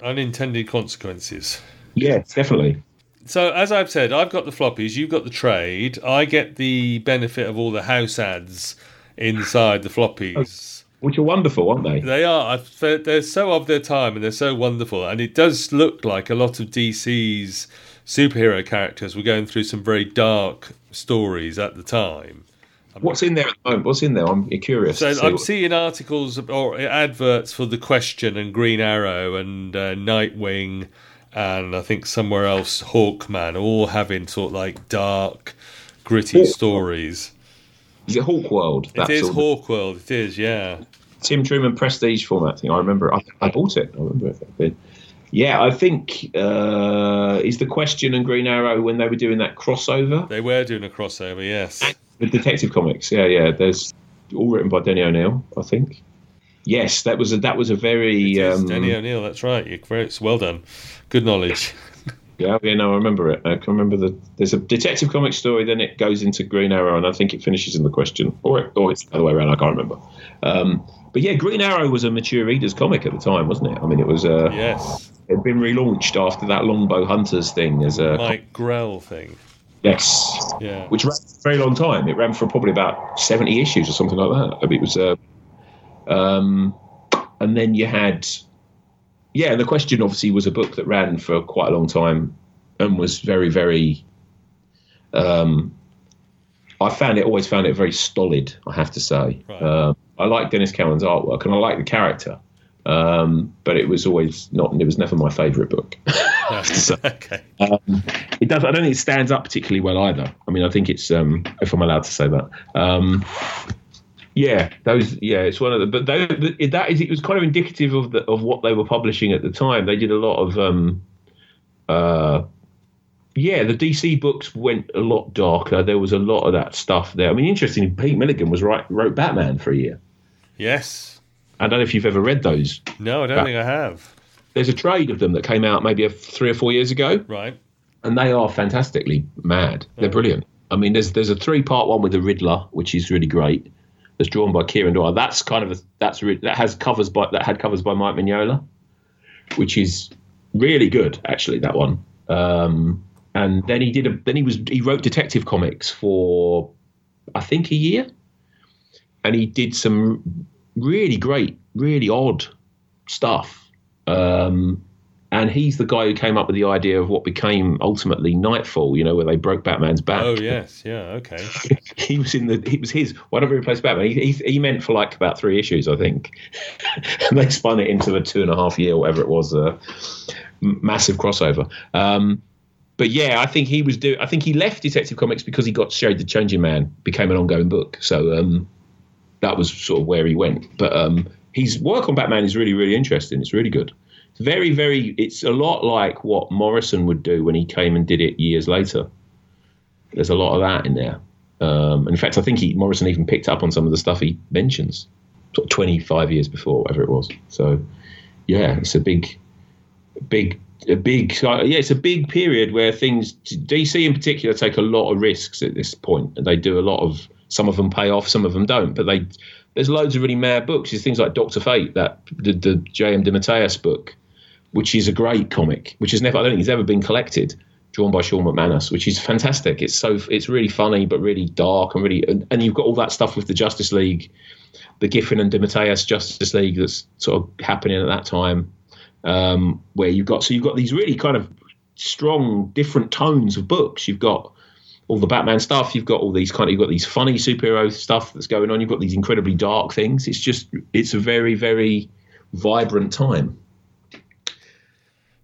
Unintended consequences. Yes, definitely. So as I've said, I've got the floppies, you've got the trade. I get the benefit of all the house ads inside the floppies. Which are wonderful, aren't they? They are. They're so of their time and they're so wonderful. And it does look like a lot of DC's superhero characters were going through some very dark stories at the time. What's in there at the moment? What's in there? I'm curious. So I'm what... seeing articles or adverts for the Question and Green Arrow and uh, Nightwing and I think somewhere else Hawkman, all having sort of like dark, gritty Hawk stories. Is it Hawk World? It is Hawk World. It is, yeah. Tim Truman Prestige format thing. I remember. I, I bought it. I remember it. Yeah, I think uh, is the question and Green Arrow when they were doing that crossover. They were doing a crossover, yes. The Detective Comics, yeah, yeah. There's all written by Denny O'Neil, I think. Yes, that was a that was a very um, Denny O'Neil. That's right. You're well done. Good knowledge. yeah, yeah, no, I remember it. I can remember the there's a detective comic story, then it goes into Green Arrow, and I think it finishes in the question, or it, or it's the other way around. I can't remember. Um, but yeah, Green Arrow was a mature reader's comic at the time, wasn't it? I mean, it was. Uh, yes. It had been relaunched after that Longbow Hunters thing as a Mike Grell thing. Yes. Yeah. Which ran for a very long time. It ran for probably about seventy issues or something like that. I mean, it was. Uh, um, and then you had yeah, the question obviously was a book that ran for quite a long time and was very, very um, I found it always found it very stolid. I have to say, Right. uh, I like Denys Cowan's artwork and I like the character, um, but it was always not. It was never my favourite book. So- okay. um, it does. I don't think it stands up particularly well either. I mean, I think it's um, if I'm allowed to say that. Yeah, those. Yeah, it's one of the. But those, that is. It was kind of indicative of the of what they were publishing at the time. They did a lot of. Um, uh, yeah, the DC books went a lot darker. There was a lot of that stuff there. I mean, interesting. Pete Milligan was right wrote Batman for a year. Yes. I don't know if you've ever read those. No, I don't think I have. There's a trade of them that came out maybe a, three or four years ago. Right. and they are fantastically mad. They're brilliant. I mean, there's there's a three part one with the Riddler, which is really great. Drawn by Kieran Dwyer. That's kind of a, that's re- that has covers by that had covers by Mike Mignola, which is really good actually. That one. Um, and then he did a then he was he wrote detective comics for I think a year, and he did some really great, really odd stuff. Um, and he's the guy who came up with the idea of what became ultimately Knightfall. You know, where they broke Batman's back. Oh yes. Yeah. Okay. he was in the. It was his. Whatever he replaced Batman, he, he, he meant for like about three issues, I think. and they spun it into a two and a half year, whatever it was, uh, m- massive crossover. Um, but yeah, I think he was do. I think he left Detective Comics because he got Shade the Changing Man became an ongoing book. So um, that was sort of where he went. But um, his work on Batman is really, really interesting. It's really good. Very, very. It's a lot like what Morrison would do when he came and did it years later. There's a lot of that in there. Um, in fact, I think he, Morrison even picked up on some of the stuff he mentions, sort of 25 years before, whatever it was. So, yeah, it's a big, big, a big, yeah, it's a big period where things, DC in particular, take a lot of risks at this point, they do a lot of. Some of them pay off, some of them don't. But they, there's loads of really mad books. There's things like Doctor Fate, that the, the J.M. DeMatteis book, which is a great comic, which has never, I don't think it's ever been collected, drawn by Shawn McManus, which is fantastic. It's so, it's really funny, but really dark and really, and, and you've got all that stuff with the Justice League, the Giffen and DeMatteis Justice League that's sort of happening at that time, um, where you've got, so you've got these really kind of strong, different tones of books. You've got all the Batman stuff. You've got all these kind of, you've got these funny superhero stuff that's going on. You've got these incredibly dark things. It's just, it's a very, very vibrant time.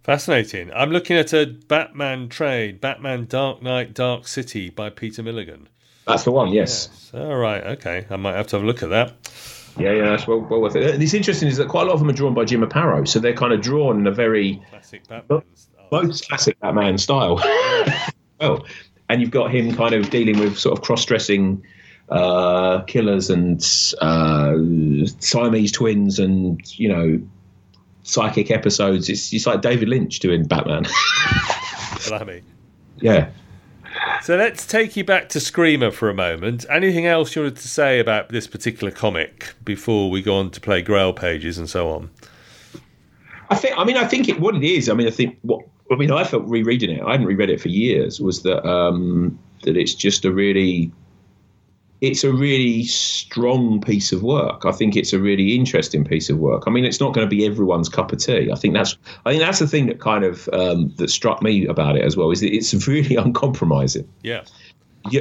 Fascinating. I'm looking at a Batman trade, Batman Dark Knight Dark City by Peter Milligan. That's the one, yes. Yes. All right. Okay. I might have to have a look at that. Yeah, yeah, that's well, well worth it. And it's interesting is that quite a lot of them are drawn by Jim Aparo, so they're kind of drawn in a very Classic Batman. style. most classic Batman style. well, and you've got him kind of dealing with sort of cross-dressing uh, killers and uh, Siamese twins, and you know, psychic episodes. It's it's like David Lynch doing Batman. Blimey. yeah. So let's take you back to Skreemer for a moment. Anything else you wanted to say about this particular comic before we go on to play Grail pages and so on? I think. I mean, I think it, what it is. I mean, I think what. I mean, I felt rereading it. I hadn't reread it for years. Was that um, that it's just a really. It's a really strong piece of work. I think it's a really interesting piece of work. I mean, it's not going to be everyone's cup of tea. I think that's. I think that's the thing that kind of um, that struck me about it as well. Is that it's really uncompromising Yeah.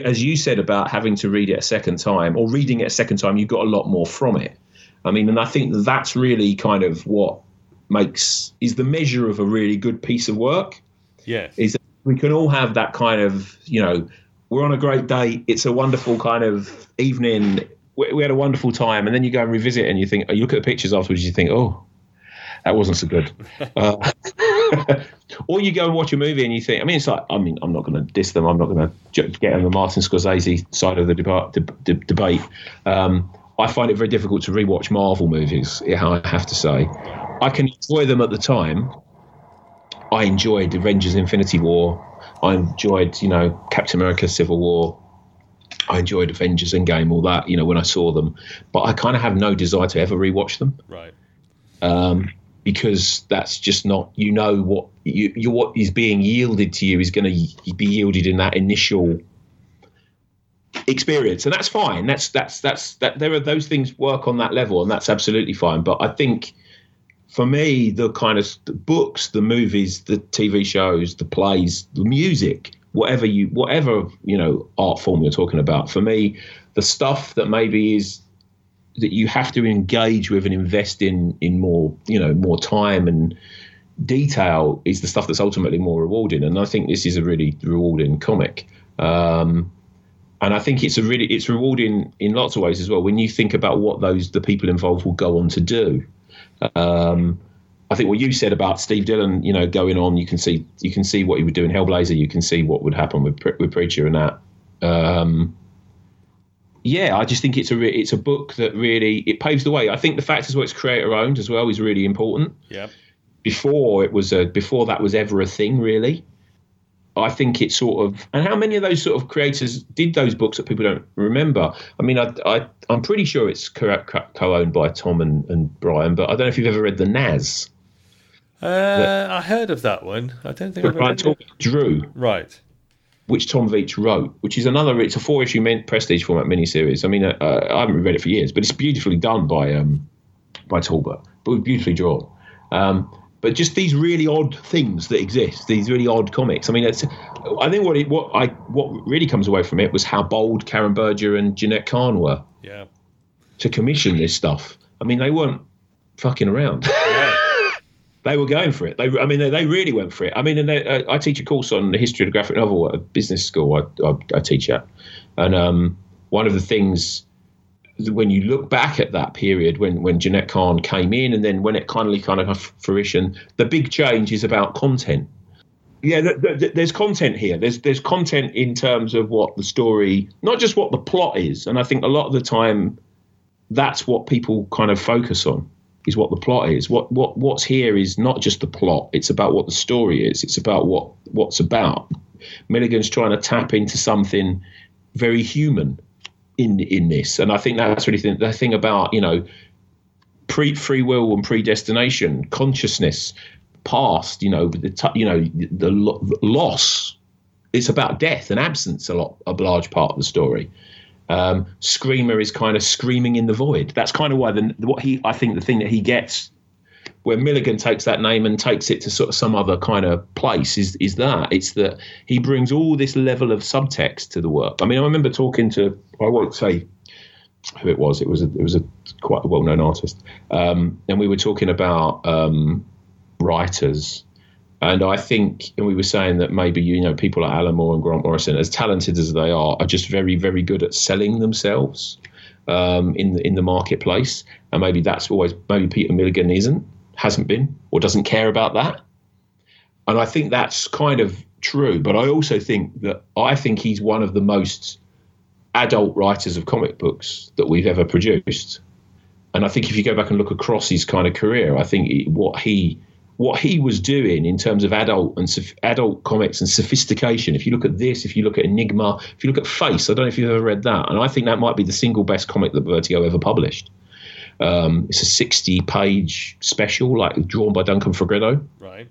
as you said about having to read it a second time or reading it a second time, you got a lot more from it. I mean, and I think that's really kind of what makes is the measure of a really good piece of work. Yeah. Is that we can all have that kind of you know we're on a great date. It's a wonderful kind of evening. We, we had a wonderful time, and then you go and revisit, and you think you look at the pictures afterwards, you think, oh, that wasn't so good. Uh, or you go and watch a movie and you think, I mean, it's like, I mean, I'm not going to diss them. I'm not going to get on the Martin Scorsese side of the deba- de- de- debate. Um, I find it very difficult to rewatch Marvel movies. I have to say, I can enjoy them at the time. I enjoyed Avengers: Infinity War. I enjoyed, you know, Captain America: Civil War. I enjoyed Avengers Endgame, all that, you know, when I saw them. But I kind of have no desire to ever rewatch them Right. um, because that's just not you know what you, you what is being yielded to you is going to be yielded in that initial experience and that's fine that's that's that's that there are those things work on that level and that's absolutely fine but i think for me the kind of the books the movies the tv shows the plays the music whatever you whatever you know art form you're talking about. For me, the stuff that maybe is that you have to engage with and invest in in more you know more time and detail is the stuff that's ultimately more rewarding. And I think this is a really rewarding comic. Um, and I think it's a really it's rewarding in lots of ways as well when you think about what those the people involved will go on to do. Um, I think what you said about Steve Dillon, you know, going on, you can see you can see what he would do in Hellblazer. You can see what would happen with with Preacher and that. Um, yeah, I just think it's a re- it's a book that really it paves the way. I think the fact as well it's creator owned as well is really important. Yeah. Before it was a before that was ever a thing really. I think it's sort of and how many of those sort of creators did those books that people don't remember? I mean, I, I I'm pretty sure it's co-owned by Tom and, and Bryan, but I don't know if you've ever read the Nazz. Uh, I heard of that one. I don't think I've Brian read it. Drew, Right. which Tom Veitch wrote, which is another. It's a four-issue min- prestige format miniseries. I mean, uh, I haven't read it for years, but it's beautifully done by um, by Talbot, but beautifully drawn. Um, but just these really odd things that exist, these really odd comics. I mean, it's. I think what it, what I what really comes away from it was how bold Karen Berger and Jenette Kahn were Yeah. to commission this stuff. I mean, they weren't fucking around. Yeah. they were going for it. They, I mean, they, they really went for it. I mean, and they, uh, I teach a course on the history of the graphic novel at a business school. I, I, I teach at, and um, one of the things when you look back at that period when when Jenette Kahn came in, and then when it kind of got fruition, the big change is about content. Yeah, th- th- there's content here. There's there's content in terms of what the story, not just what the plot is. And I think a lot of the time, that's what people kind of focus on is what the plot is. What what what's here is not just the plot. It's about what the story is. It's about what what's about. Milligan's trying to tap into something very human in in this, and I think that's really the, the thing about you know pre free will and predestination, consciousness, past. You know the t- you know the, the loss. It's about death and absence a lot a large part of the story. Um, Skreemer is kind of screaming in the void. That's kind of why the what he I think the thing that he gets where Milligan takes that name and takes it to sort of some other kind of place is is that it's that he brings all this level of subtext to the work. I mean, I remember talking to I won't say who it was. It was a, it was a quite a well known artist, um, and we were talking about um, writers. And I think, and we were saying that maybe you know people like Alan Moore and Grant Morrison, as talented as they are, are just very, very good at selling themselves um, in the in the marketplace. And maybe that's always maybe Peter Milligan isn't, hasn't been, or doesn't care about that. And I think that's kind of true. But I also think that I think he's one of the most adult writers of comic books that we've ever produced. And I think if you go back and look across his kind of career, I think what he what he was doing in terms of adult and adult comics and sophistication. If you look at this, if you look at Enigma, if you look at Face, I don't know if you've ever read that, and I think that might be the single best comic that Vertigo ever published. Um, it's a 60 page special, like drawn by Duncan Fegredo Right.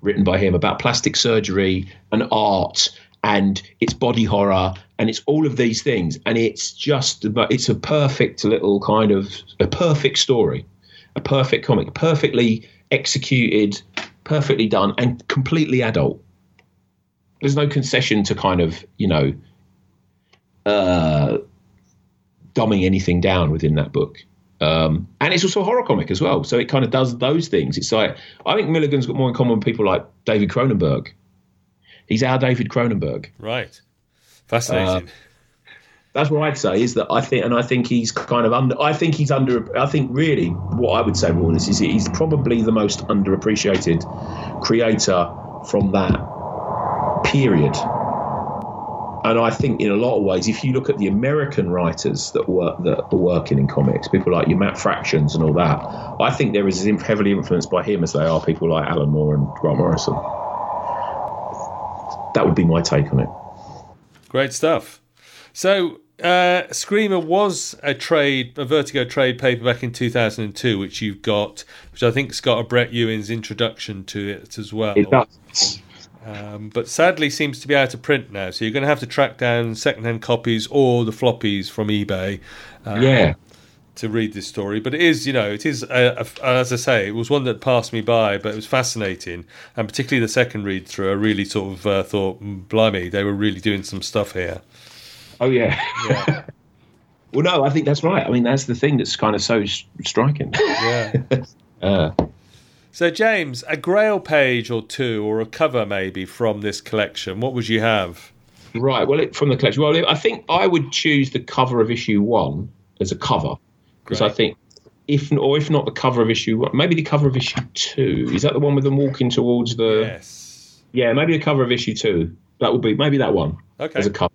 written by him about plastic surgery and art and it's body horror and it's all of these things. And it's just it's a perfect little kind of a perfect story a perfect comic perfectly executed perfectly done and completely adult. There's no concession to kind of you know uh dumbing anything down within that book um, and it's also a horror comic as well. So it kind of does those things. It's like I think Milligan's got more in common with people like David Cronenberg. He's our David Cronenberg. Right. Fascinating. That's what I'd say is that I think, and I think he's kind of under. I think he's under. I think really what I would say, Warren, is he's probably the most underappreciated creator from that period. And I think in a lot of ways, if you look at the American writers that work that are working in comics, people like your Matt Fractions and all that, I think they're as heavily influenced by him as they are people like Alan Moore and Grant Morrison. That would be my take on it. Great stuff. So, uh, Skreemer was a trade, a Vertigo trade paperback in 2002, which you've got, which I think's got a Brett Ewins introduction to it as well. It does. Um, but sadly seems to be out of print now. So you're going to have to track down secondhand copies or the floppies from eBay. Uh, Yeah. to read this story, but it is, you know, it is, a, a, as I say, it was one that passed me by, but it was fascinating, and particularly the second read through, I really sort of uh, thought, mm, blimey, they were really doing some stuff here. Oh yeah. Yeah. well, no, I think that's right. I mean, that's the thing that's kind of so striking. Yeah. uh, so, James, a Grail page or two, or a cover maybe from this collection. What would you have? Right. Well, it, from the collection. Well, I think I would choose the cover of issue one as a cover because I think if or if not the cover of issue one, maybe the cover of issue two. Is that the one with them walking towards the? Yes. Yeah, maybe the cover of issue two. That would be maybe that one Okay. as a cover.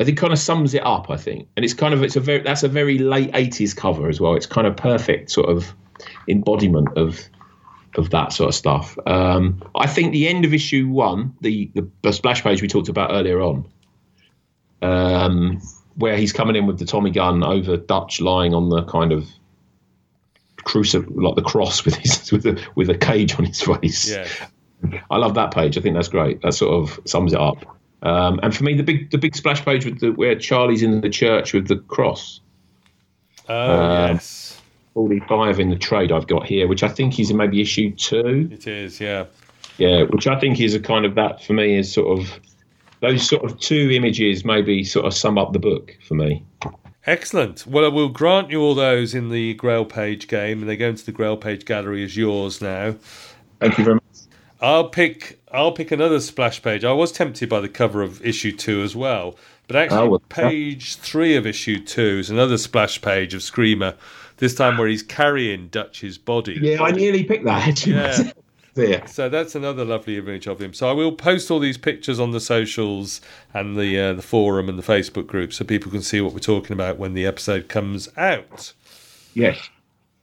I think kind of sums it up. I think, and it's kind of it's a very that's a very late eighties cover as well. It's kind of perfect sort of embodiment of of that sort of stuff. Um, I think the end of issue one, the, the the splash page we talked about earlier on, um, where he's coming in with the Tommy gun over Dutch lying on the kind of crucif like the cross with his with a with a cage on his face. Yeah. I love that page. I think that's great. That sort of sums it up. Um, and for me, the big the big splash page with the, where Charlie's in the church with the cross. Oh, Um, yes. 45 in the trade I've got here, which I think is maybe issue two. It is, yeah. Yeah, which I think is a kind of that for me is sort of those sort of two images maybe sort of sum up the book for me. Excellent. Well, I will grant you all those in the Grail page game, and they go into the Grail page gallery as yours now. Thank you very much. I'll pick. I'll pick another splash page. I was tempted by the cover of issue two as well, but actually, well, page three of issue two is another splash page of Skreemer. This time, where he's carrying Dutch's body. Yeah, I nearly picked that. Yeah. there. So that's another lovely image of him. So I will post all these pictures on the socials and the uh, the forum and the Facebook group, so people can see what we're talking about when the episode comes out. Yes.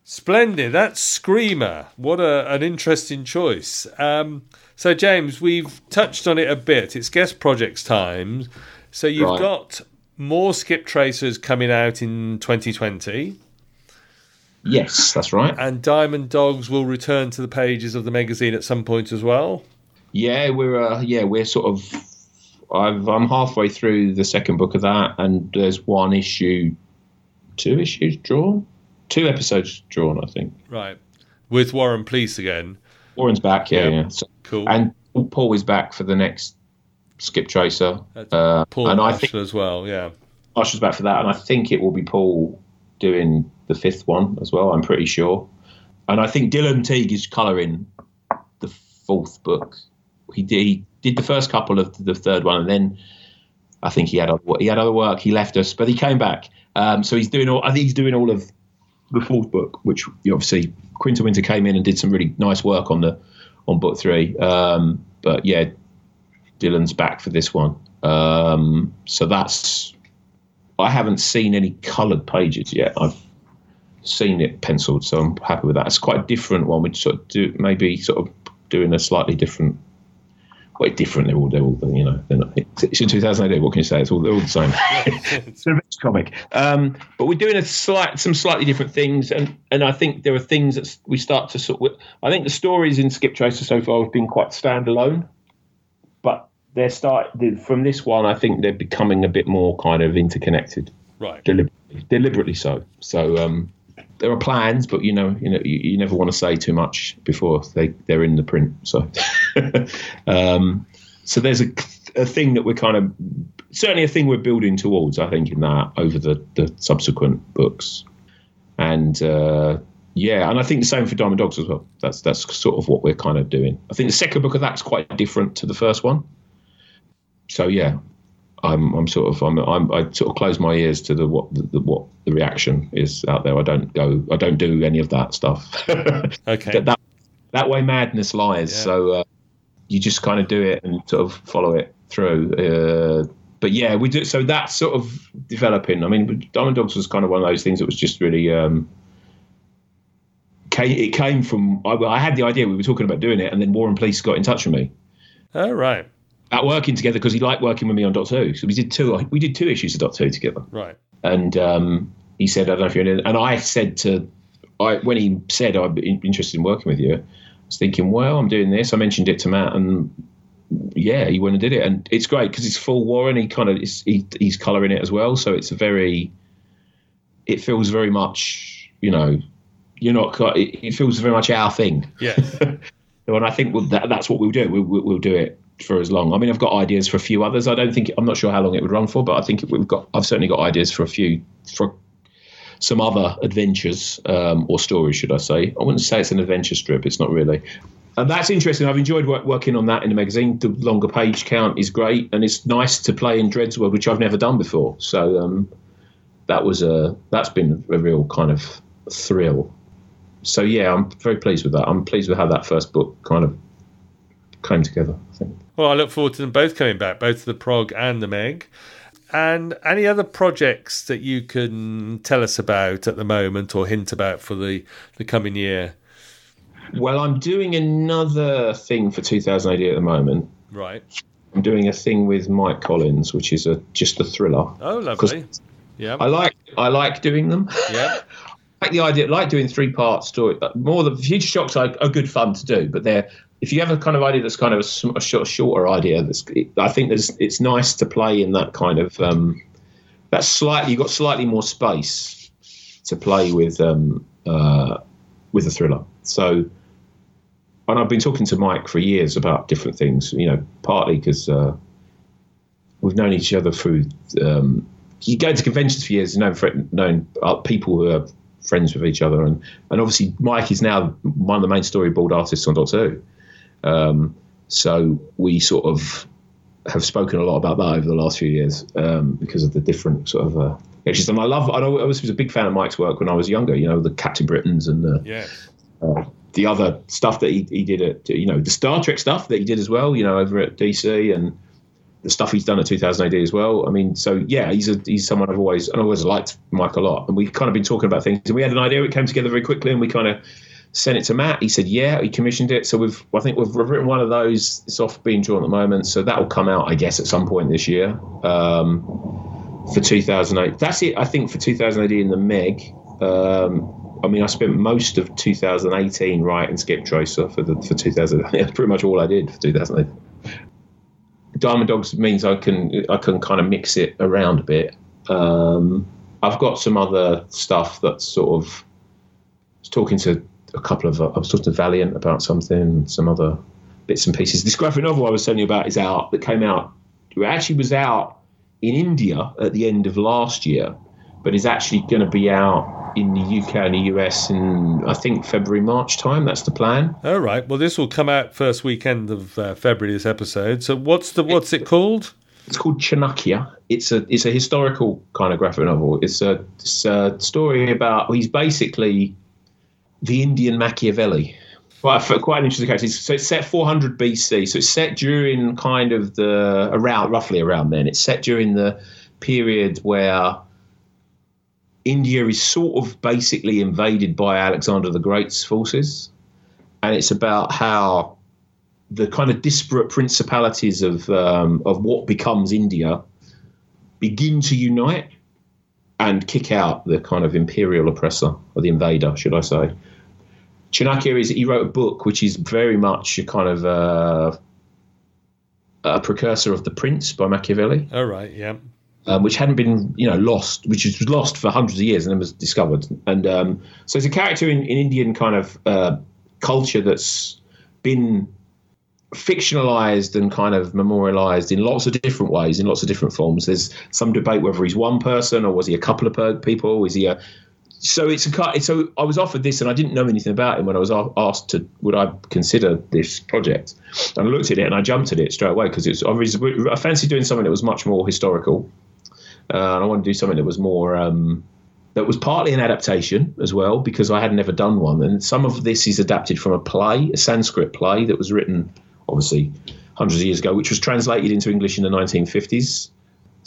Splendid. That's Skreemer. What a, an interesting choice. Um, so, James, we've touched on it a bit. It's guest projects time. So, you've Right. got more Skip Tracers coming out in 2020, Yes, that's right. and Diamond Dogs will return to the pages of the magazine at some point as well. Yeah, we're uh, yeah we're sort of. I've, I'm halfway through the second book of that, and there's one issue, two issues drawn, two episodes drawn, I think. Right. With Warren Pleece again. Warren's back, yeah, Yeah. yeah. So, Cool. and Paul is back for the next Skip Tracer, uh, Paul and I think as well, yeah. Marshall's back for that, and I think it will be Paul doing the fifth one as well. I'm pretty sure, and I think Dylan Teague is colouring the fourth book. He did, he did the first couple of the third one, and then I think he had other, he had other work. He left us, but he came back. Um, so he's doing all. I think he's doing all of the fourth book, which obviously Quinton Winter came in and did some really nice work on the on book three. Um, but yeah, Dylan's back for this one. Um, so that's. I haven't seen any coloured pages yet. I've seen it penciled, so I'm happy with that. It's quite a different one. We sort of do maybe sort of doing a slightly different. Quite different. They're all, they're all, you know, they're not, it's in 2000 AD. What can you say? It's all, they're all the same. it's a rich comic. Um, but we're doing a slight, some slightly different things, and and I think there are things that we start to sort. of... I think the stories in Skip Tracer so far have been quite standalone, but they're start from this one. I think they're becoming a bit more kind of interconnected, Right. deliberately, deliberately so. So um, there are plans, but you know, you know, you, you never want to say too much before they they're in the print. So, um, so there's a, a thing that we're kind of certainly a thing we're building towards. I think in that over the the subsequent books, and uh, yeah, and I think the same for Diamond Dogs as well. That's that's sort of what we're kind of doing. I think the second book of that's quite different to the first one. So yeah, I'm I'm sort of I'm, I'm I sort of close my ears to the what the, the what the reaction is out there. I don't go I don't do any of that stuff. Okay. that, that that way madness lies. Yeah. So uh, you just kind of do it and sort of follow it through. Uh, but yeah, we do. So that's sort of developing. I mean, Diamond Dogs was kind of one of those things that was just really. Um, came, it came from. I, I had the idea. We were talking about doing it, and then Warren Pleece got in touch with me All right. About working together because he liked working with me on Doctor Who. So we did two. We did two issues of Doctor Who together Right. and um, he said, "I don't know if you're in." And I said to, I when he said I'd be interested in working with you, I was thinking, well, I'm doing this. I mentioned it to Matt, and yeah, he went and did it, and it's great because it's full Warren. He kind of is, he, he's colouring it as well, so it's a very it feels very much, you know, you're not. It, it feels very much our thing. Yeah. and I think we'll, that, that's what we'll do. We'll, we'll do it for as long. I mean, I've got ideas for a few others. I don't think I'm not sure how long it would run for, but I think we've got. I've certainly got ideas for a few for some other adventures um, or stories, should I say? I wouldn't say it's an adventure strip. It's not really. And that's interesting. I've enjoyed work, working on that in the magazine. The longer page count is great, and it's nice to play in Dredd's world, which I've never done before. So um, that was a that's been a real kind of thrill. So yeah, I'm very pleased with that. I'm pleased with how that first book kind of came together. I think. Well, I look forward to them both coming back, both the Prog and the Meg. And any other projects that you can tell us about at the moment or hint about for the, the coming year? Well, I'm doing another thing for 2000 AD at the moment. Right. I'm doing a thing with Mike Collins, which is a just a thriller. Oh, lovely. Yeah. I like I like doing them. Yeah. I like the idea, I like doing three part story. More the future shocks are, are good fun to do, but they're if you have a kind of idea that's kind of a, a short, shorter idea, that's I think there's it's nice to play in that kind of um, that's slightly you've got slightly more space to play with um, uh, with a thriller. So, and I've been talking to Mike for years about different things. You know, partly because uh, we've known each other through. Um, you go to conventions for years, known known uh, people who are friends with each other, and and obviously Mike is now one of the main storyboard artists on Doctor Who. Um, so we sort of have spoken a lot about that over the last few years um, because of the different sort of. Uh, and I love. I, was a big fan of Mike's work when I was younger. You know, the Captain Britains and the yes. uh, the other stuff that he, he did at you know the Star Trek stuff that he did as well. You know, over at DC and the stuff he's done at 2000 AD as well. I mean, so yeah, he's a, he's someone I've always and always liked Mike a lot. And we've kind of been talking about things, and we had an idea. It came together very quickly, and we kind of sent it to Matt. He said, "Yeah." He commissioned it, so we've I think we've, written one of those. It's off being drawn at the moment, so that will come out, I guess, at some point this year um, for 2000 AD. That's it, I think, for 2000 AD in the Meg. Um, I mean, I spent most of 2018 writing Skip Tracer for the for 2000. That's pretty much all I did for 2000 AD. Diamond Dogs means I can I can kind of mix it around a bit. Um, I've got some other stuff that's sort of talking to a couple of, uh, I was talking to Valiant about something, some other bits and pieces. This graphic novel I was telling you about is out, that came out, it actually was out in India at the end of last year, but is actually going to be out in the UK and the US in I think February March time. That's the plan. All right. Well, this will come out first weekend of uh, February. This episode. So what's the what's it called? It's called Chanakya. It's a it's a historical kind of graphic novel. It's a, it's a story about he's basically the Indian Machiavelli. Quite, quite an interesting character. So it's set 400 BC. So it's set during kind of the around roughly around then. It's set during the period where India is sort of basically invaded by Alexander the Great's forces, and it's about how the kind of disparate principalities of um, of what becomes India begin to unite and kick out the kind of imperial oppressor or the invader, should I say? Chanakya is he wrote a book which is very much a kind of uh, a precursor of The Prince by Machiavelli. Oh right, yeah. Um, which hadn't been, you know, lost, which was lost for hundreds of years and then was discovered. And um, so it's a character in, in Indian kind of uh, culture that's been fictionalized and kind of memorialized in lots of different ways, in lots of different forms. There's some debate whether he's one person or was he a couple of people? Is he a so it's a. So I was offered this, and I didn't know anything about him when I was asked to would I consider this project. And I looked at it and I jumped at it straight away because it's I, fancied doing something that was much more historical, uh, and I wanted to do something that was more um, that was partly an adaptation as well because I had never done one. And some of this is adapted from a play, a Sanskrit play that was written obviously hundreds of years ago, which was translated into English in the 1950s.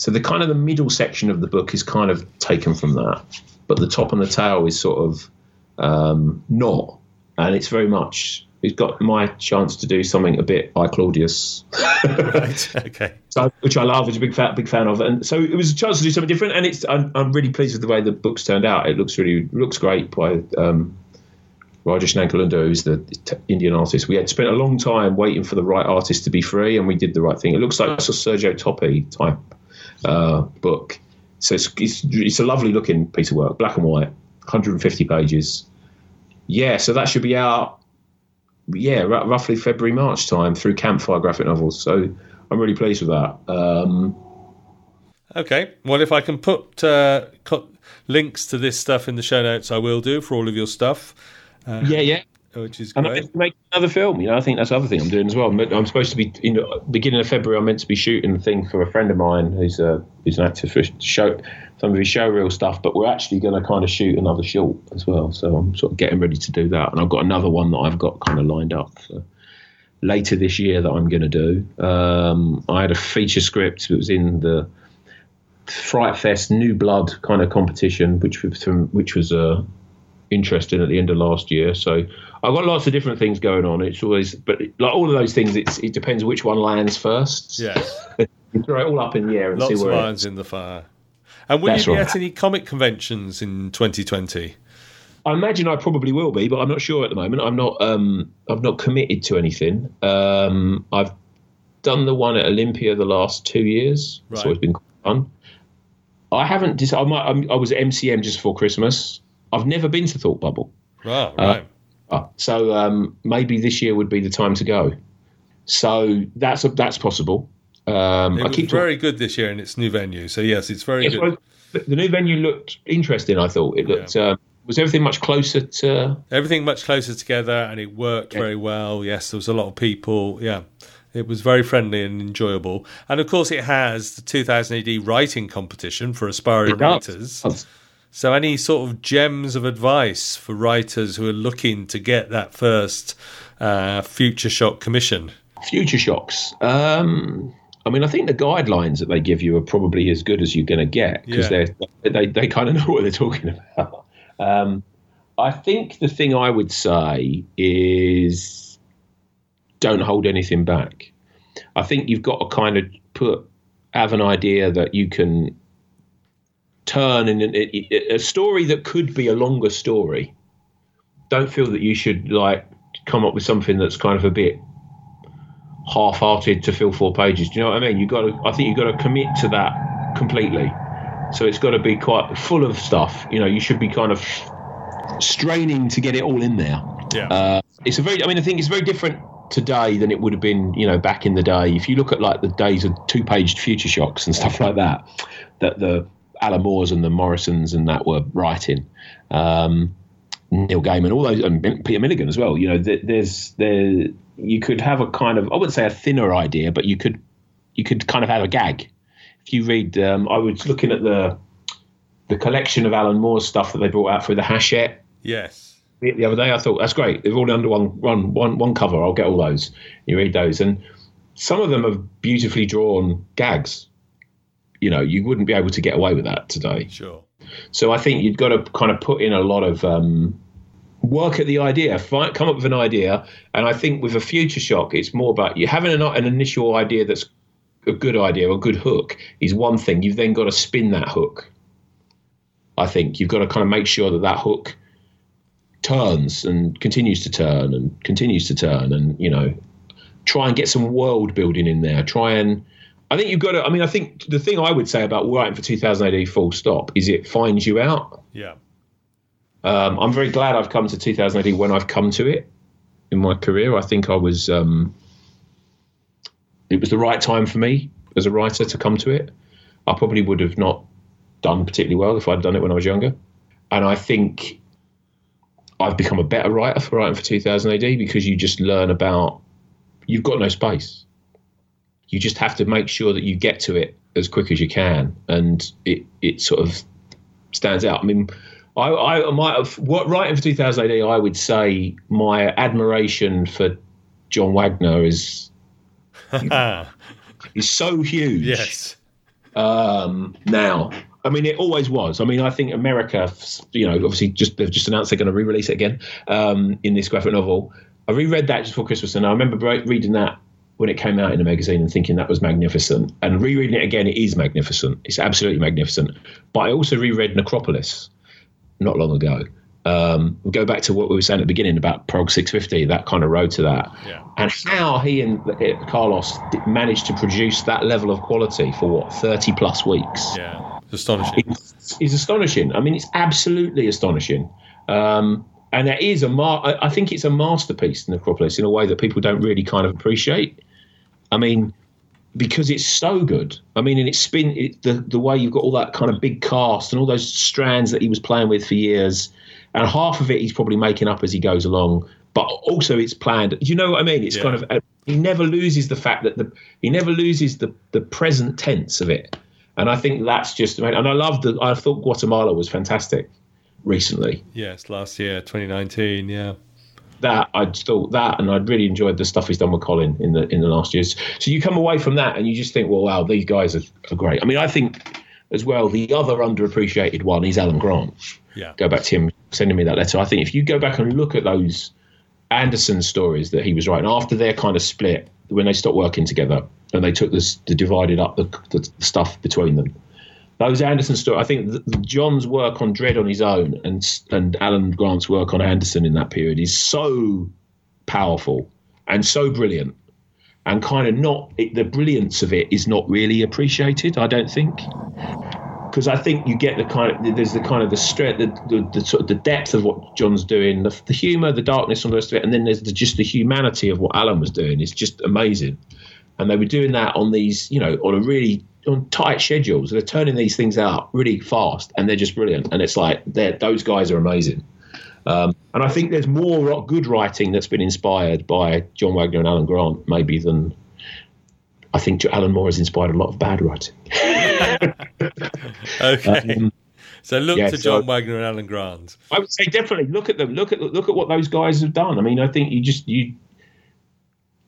So the kind of the middle section of the book is kind of taken from that but the top and the tail is sort of um, not, and it's very much. It's got my chance to do something a bit like Claudius, right? Okay. So, which I love, which a big fan, big fan of, and so it was a chance to do something different. And it's I'm, I'm really pleased with the way the book's turned out. It looks really looks great by um, Rajesh Nagulakonda, who's the Indian artist. We had spent a long time waiting for the right artist to be free, and we did the right thing. It looks like a Sergio Toppi type uh, book so it's, it's it's a lovely looking piece of work, black and white, 150 pages. Yeah, so that should be out. Yeah, r- roughly February March time through Campfire Graphic Novels. So I'm really pleased with that. Um, Okay. Well, if I can put uh, co- links to this stuff in the show notes, I will do for all of your stuff, yeah, yeah. Which is And I'm great. to make another film. You know, I think that's the other thing I'm doing as well. I'm, supposed to be, you know, beginning of February. I'm meant to be shooting a thing for a friend of mine who's a who's an actor for show some of his showreel stuff. But we're actually going to kind of shoot another short as well. So I'm sort of getting ready to do that. And I've got another one that I've got kind of lined up for later this year that I'm going to do. Um, I had a feature script that was in the Fright Fest New Blood kind of competition, which was from, which was uh, interesting at the end of last year. So I've got lots of different things going on. It's always, but like all of those things, it's, it depends which one lands first. Yes. You throw it all up in the air and Lots see of where. it- irons in the fire. And will That's you be right. at any comic conventions in 2020? I imagine I probably will be, but I'm not sure at the moment. I'm not. Um, I've not committed to anything. Um, I've done the one at Olympia the last two years. It's always been fun. I haven't. Dis- I, might, I'm, I was at MCM just before Christmas. I've never been to Thought Bubble. Right, right. Uh, So um, maybe this year would be the time to go. So that's that's possible. Um, it I was keep very good this year in its new venue. So, yes, it's very Yes, good. well, the- new venue looked interesting. I thought it looked. Uh, was everything much closer to? Everything much closer together and it worked very well. Yes, there was a lot of people. Yeah. It was very friendly and enjoyable. And of course, it has the 2000 AD writing competition for aspiring writers. does. So, any sort of gems of advice for writers who are looking to get that first uh, Future Shock commission? Future shocks. Um, I mean, I think the guidelines that they give you are probably as good as you're going to get because Yeah. they they they kind of know what they're talking about. Um, I think the thing I would say is don't hold anything back. I think you've got to kind of put have an idea that you can turn in an, a, a story that could be a longer story. Don't feel that you should like come up with something that's kind of a bit half-hearted to fill four pages. Do you know what I mean? You got to. I think you've got to commit to that completely. So it's got to be quite full of stuff. You know, you should be kind of straining to get it all in there. Yeah. Uh, it's a very. I mean, I think it's very different today than it would have been. You know, back in the day. If you look at like the days of two-page future shocks and stuff like that, that the Alan Moores and the Morrisons and that were writing. Um, Neil Gaiman, all those, and Peter Milligan as well. You know, th- there's there. You could have a kind of, I wouldn't say a thinner idea, but you could, you could kind of have a gag. If you read, um, I was looking at the, the collection of Alan Moore's stuff that they brought out for the Hachette yes. the the other day. I thought that's great. They're all under one one one one cover. I'll get all those. You read those, and some of them are beautifully drawn gags. You know, you wouldn't be able to get away with that today. Sure. So I think you've got to kind of put in a lot of um, work at the idea, find, come up with an idea, and I think with a future shock, it's more about you having an, an initial idea that's a good idea or a good hook is one thing. You've then got to spin that hook. I think you've got to kind of make sure that that hook turns and continues to turn and continues to turn, and you know, try and get some world building in there. Try and I think you've got to. I mean, I think the thing I would say about writing for 2000 AD full stop is it finds you out. Yeah. Um, I'm very glad I've come to 2000 AD when I've come to it in my career. I think I was. Um, it was the right time for me as a writer to come to it. I probably would have not done particularly well if I'd done it when I was younger. And I think I've become a better writer for writing for 2000 AD because you just learn about. You've got no space you just have to make sure that you get to it as quick as you can, and it it sort of stands out. I mean, I, I might have what writing for 2000 AD. I would say my admiration for John Wagner is is so huge. yes. Um, now, I mean, it always was. I mean, I think America, you know, obviously just they've just announced they're going to re-release it again um, in this graphic novel. I reread that just before Christmas, and I remember reading that when it came out in a magazine and thinking that was magnificent. And rereading it again, it is magnificent. It's absolutely magnificent. But I also reread Necropolis not long ago. Um, go back to what we were saying at the beginning about Prog 650, that kind of road to that. Yeah. And how he and uh, Carlos managed to produce that level of quality for what, 30 plus weeks. Yeah. astonishing. It's, it's astonishing. I mean, it's absolutely astonishing. Um, and it is a mar- I think it's a masterpiece, Necropolis, in a way that people don't really kind of appreciate. I mean, because it's so good. I mean, and it's spin it, the the way you've got all that kind of big cast and all those strands that he was playing with for years, and half of it he's probably making up as he goes along. But also, it's planned. Do you know what I mean? It's yeah. kind of he never loses the fact that the he never loses the the present tense of it, and I think that's just. and I love the. I thought Guatemala was fantastic recently. Yes, last year, 2019. Yeah. That I thought that, and I'd really enjoyed the stuff he's done with Colin in the in the last years. So you come away from that, and you just think, well, wow, these guys are, are great. I mean, I think as well the other underappreciated one is Alan Grant. Yeah. Go back to him sending me that letter. I think if you go back and look at those Anderson stories that he was writing after their kind of split, when they stopped working together and they took this, the divided up the, the stuff between them those Anderson stories. I think John's work on Dredd on his own and and Alan Grant's work on Anderson in that period is so powerful and so brilliant, and kind of not it, the brilliance of it is not really appreciated. I don't think because I think you get the kind of there's the kind of the strength, the, the, the, sort of the depth of what John's doing, the, the humour, the darkness, and the rest of it, and then there's the, just the humanity of what Alan was doing. It's just amazing, and they were doing that on these, you know, on a really on tight schedules. They're turning these things out really fast, and they're just brilliant. And it's like those guys are amazing. Um, and I think there's more good writing that's been inspired by John Wagner and Alan Grant, maybe than I think Alan Moore has inspired a lot of bad writing. okay. Um, so look yeah, to John so Wagner and Alan Grant. I would say definitely look at them. Look at look at what those guys have done. I mean, I think you just you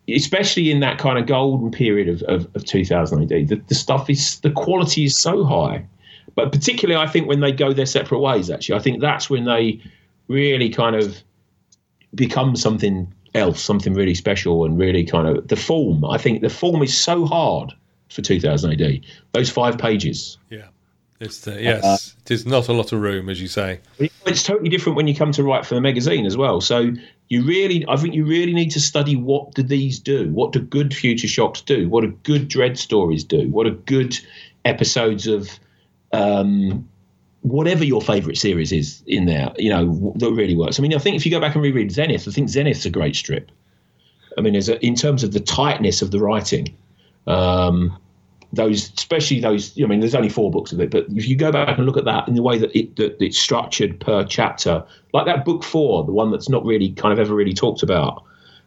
especially in that kind of golden period of, of, of 2000 AD, the, the stuff is the quality is so high. But particularly, I think when they go their separate ways, actually, I think that's when they really kind of become something else, something really special, and really kind of the form. I think the form is so hard for 2000 AD. Those five pages. Yeah. It's the, yes, uh, it is not a lot of room, as you say. It's totally different when you come to write for the magazine as well. So you really, I think you really need to study what do these do? What do good future shocks do? What do good Dredd stories do? What are good episodes of um, whatever your favourite series is in there? You know that really works. I mean, I think if you go back and reread Zenith, I think Zenith's a great strip. I mean, a, in terms of the tightness of the writing. Um, those, especially those. I mean, there's only four books of it, but if you go back and look at that in the way that, it, that it's structured per chapter, like that book four, the one that's not really kind of ever really talked about,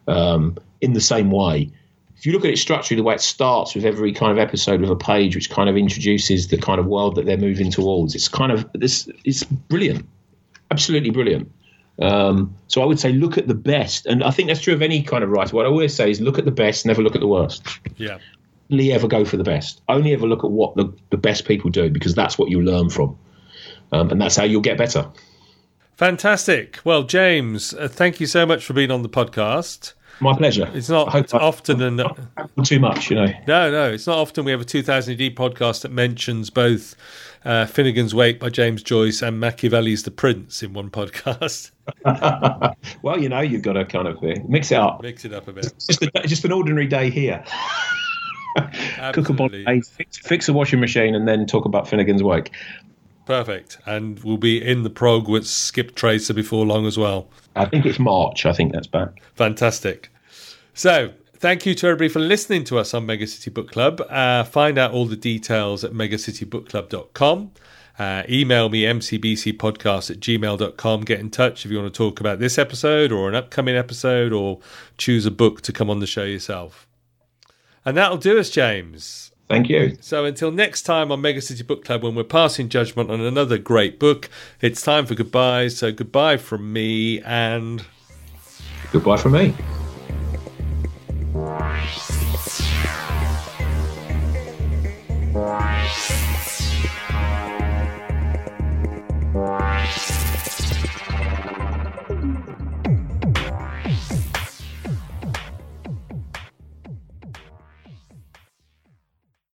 um, in the same way. If you look at it structurally, the way it starts with every kind of episode with a page which kind of introduces the kind of world that they're moving towards, it's kind of this. It's brilliant, absolutely brilliant. Um, so I would say look at the best, and I think that's true of any kind of writer. What I always say is look at the best, never look at the worst. Yeah ever go for the best. Only ever look at what the, the best people do because that's what you learn from. Um, and that's how you'll get better. Fantastic. Well, James, uh, thank you so much for being on the podcast. My pleasure. It's not often and too much, you know. No, no, it's not often we have a 2000 AD podcast that mentions both uh, Finnegan's Wake by James Joyce and Machiavelli's The Prince in one podcast. well, you know, you've got to kind of uh, mix it up. Mix it up a bit. It's just, a, just an ordinary day here. cook a body, fix, fix a washing machine, and then talk about Finnegan's Wake. Perfect. And we'll be in the prog with Skip Tracer before long as well. I think it's March. I think that's back. Fantastic. So, thank you to everybody for listening to us on Megacity Book Club. Uh, find out all the details at megacitybookclub.com. Uh, email me mcbcpodcast at gmail.com. Get in touch if you want to talk about this episode or an upcoming episode or choose a book to come on the show yourself. And that'll do us, James. Thank you. So until next time on Mega City Book Club, when we're passing judgment on another great book, it's time for goodbyes. So goodbye from me and goodbye from me.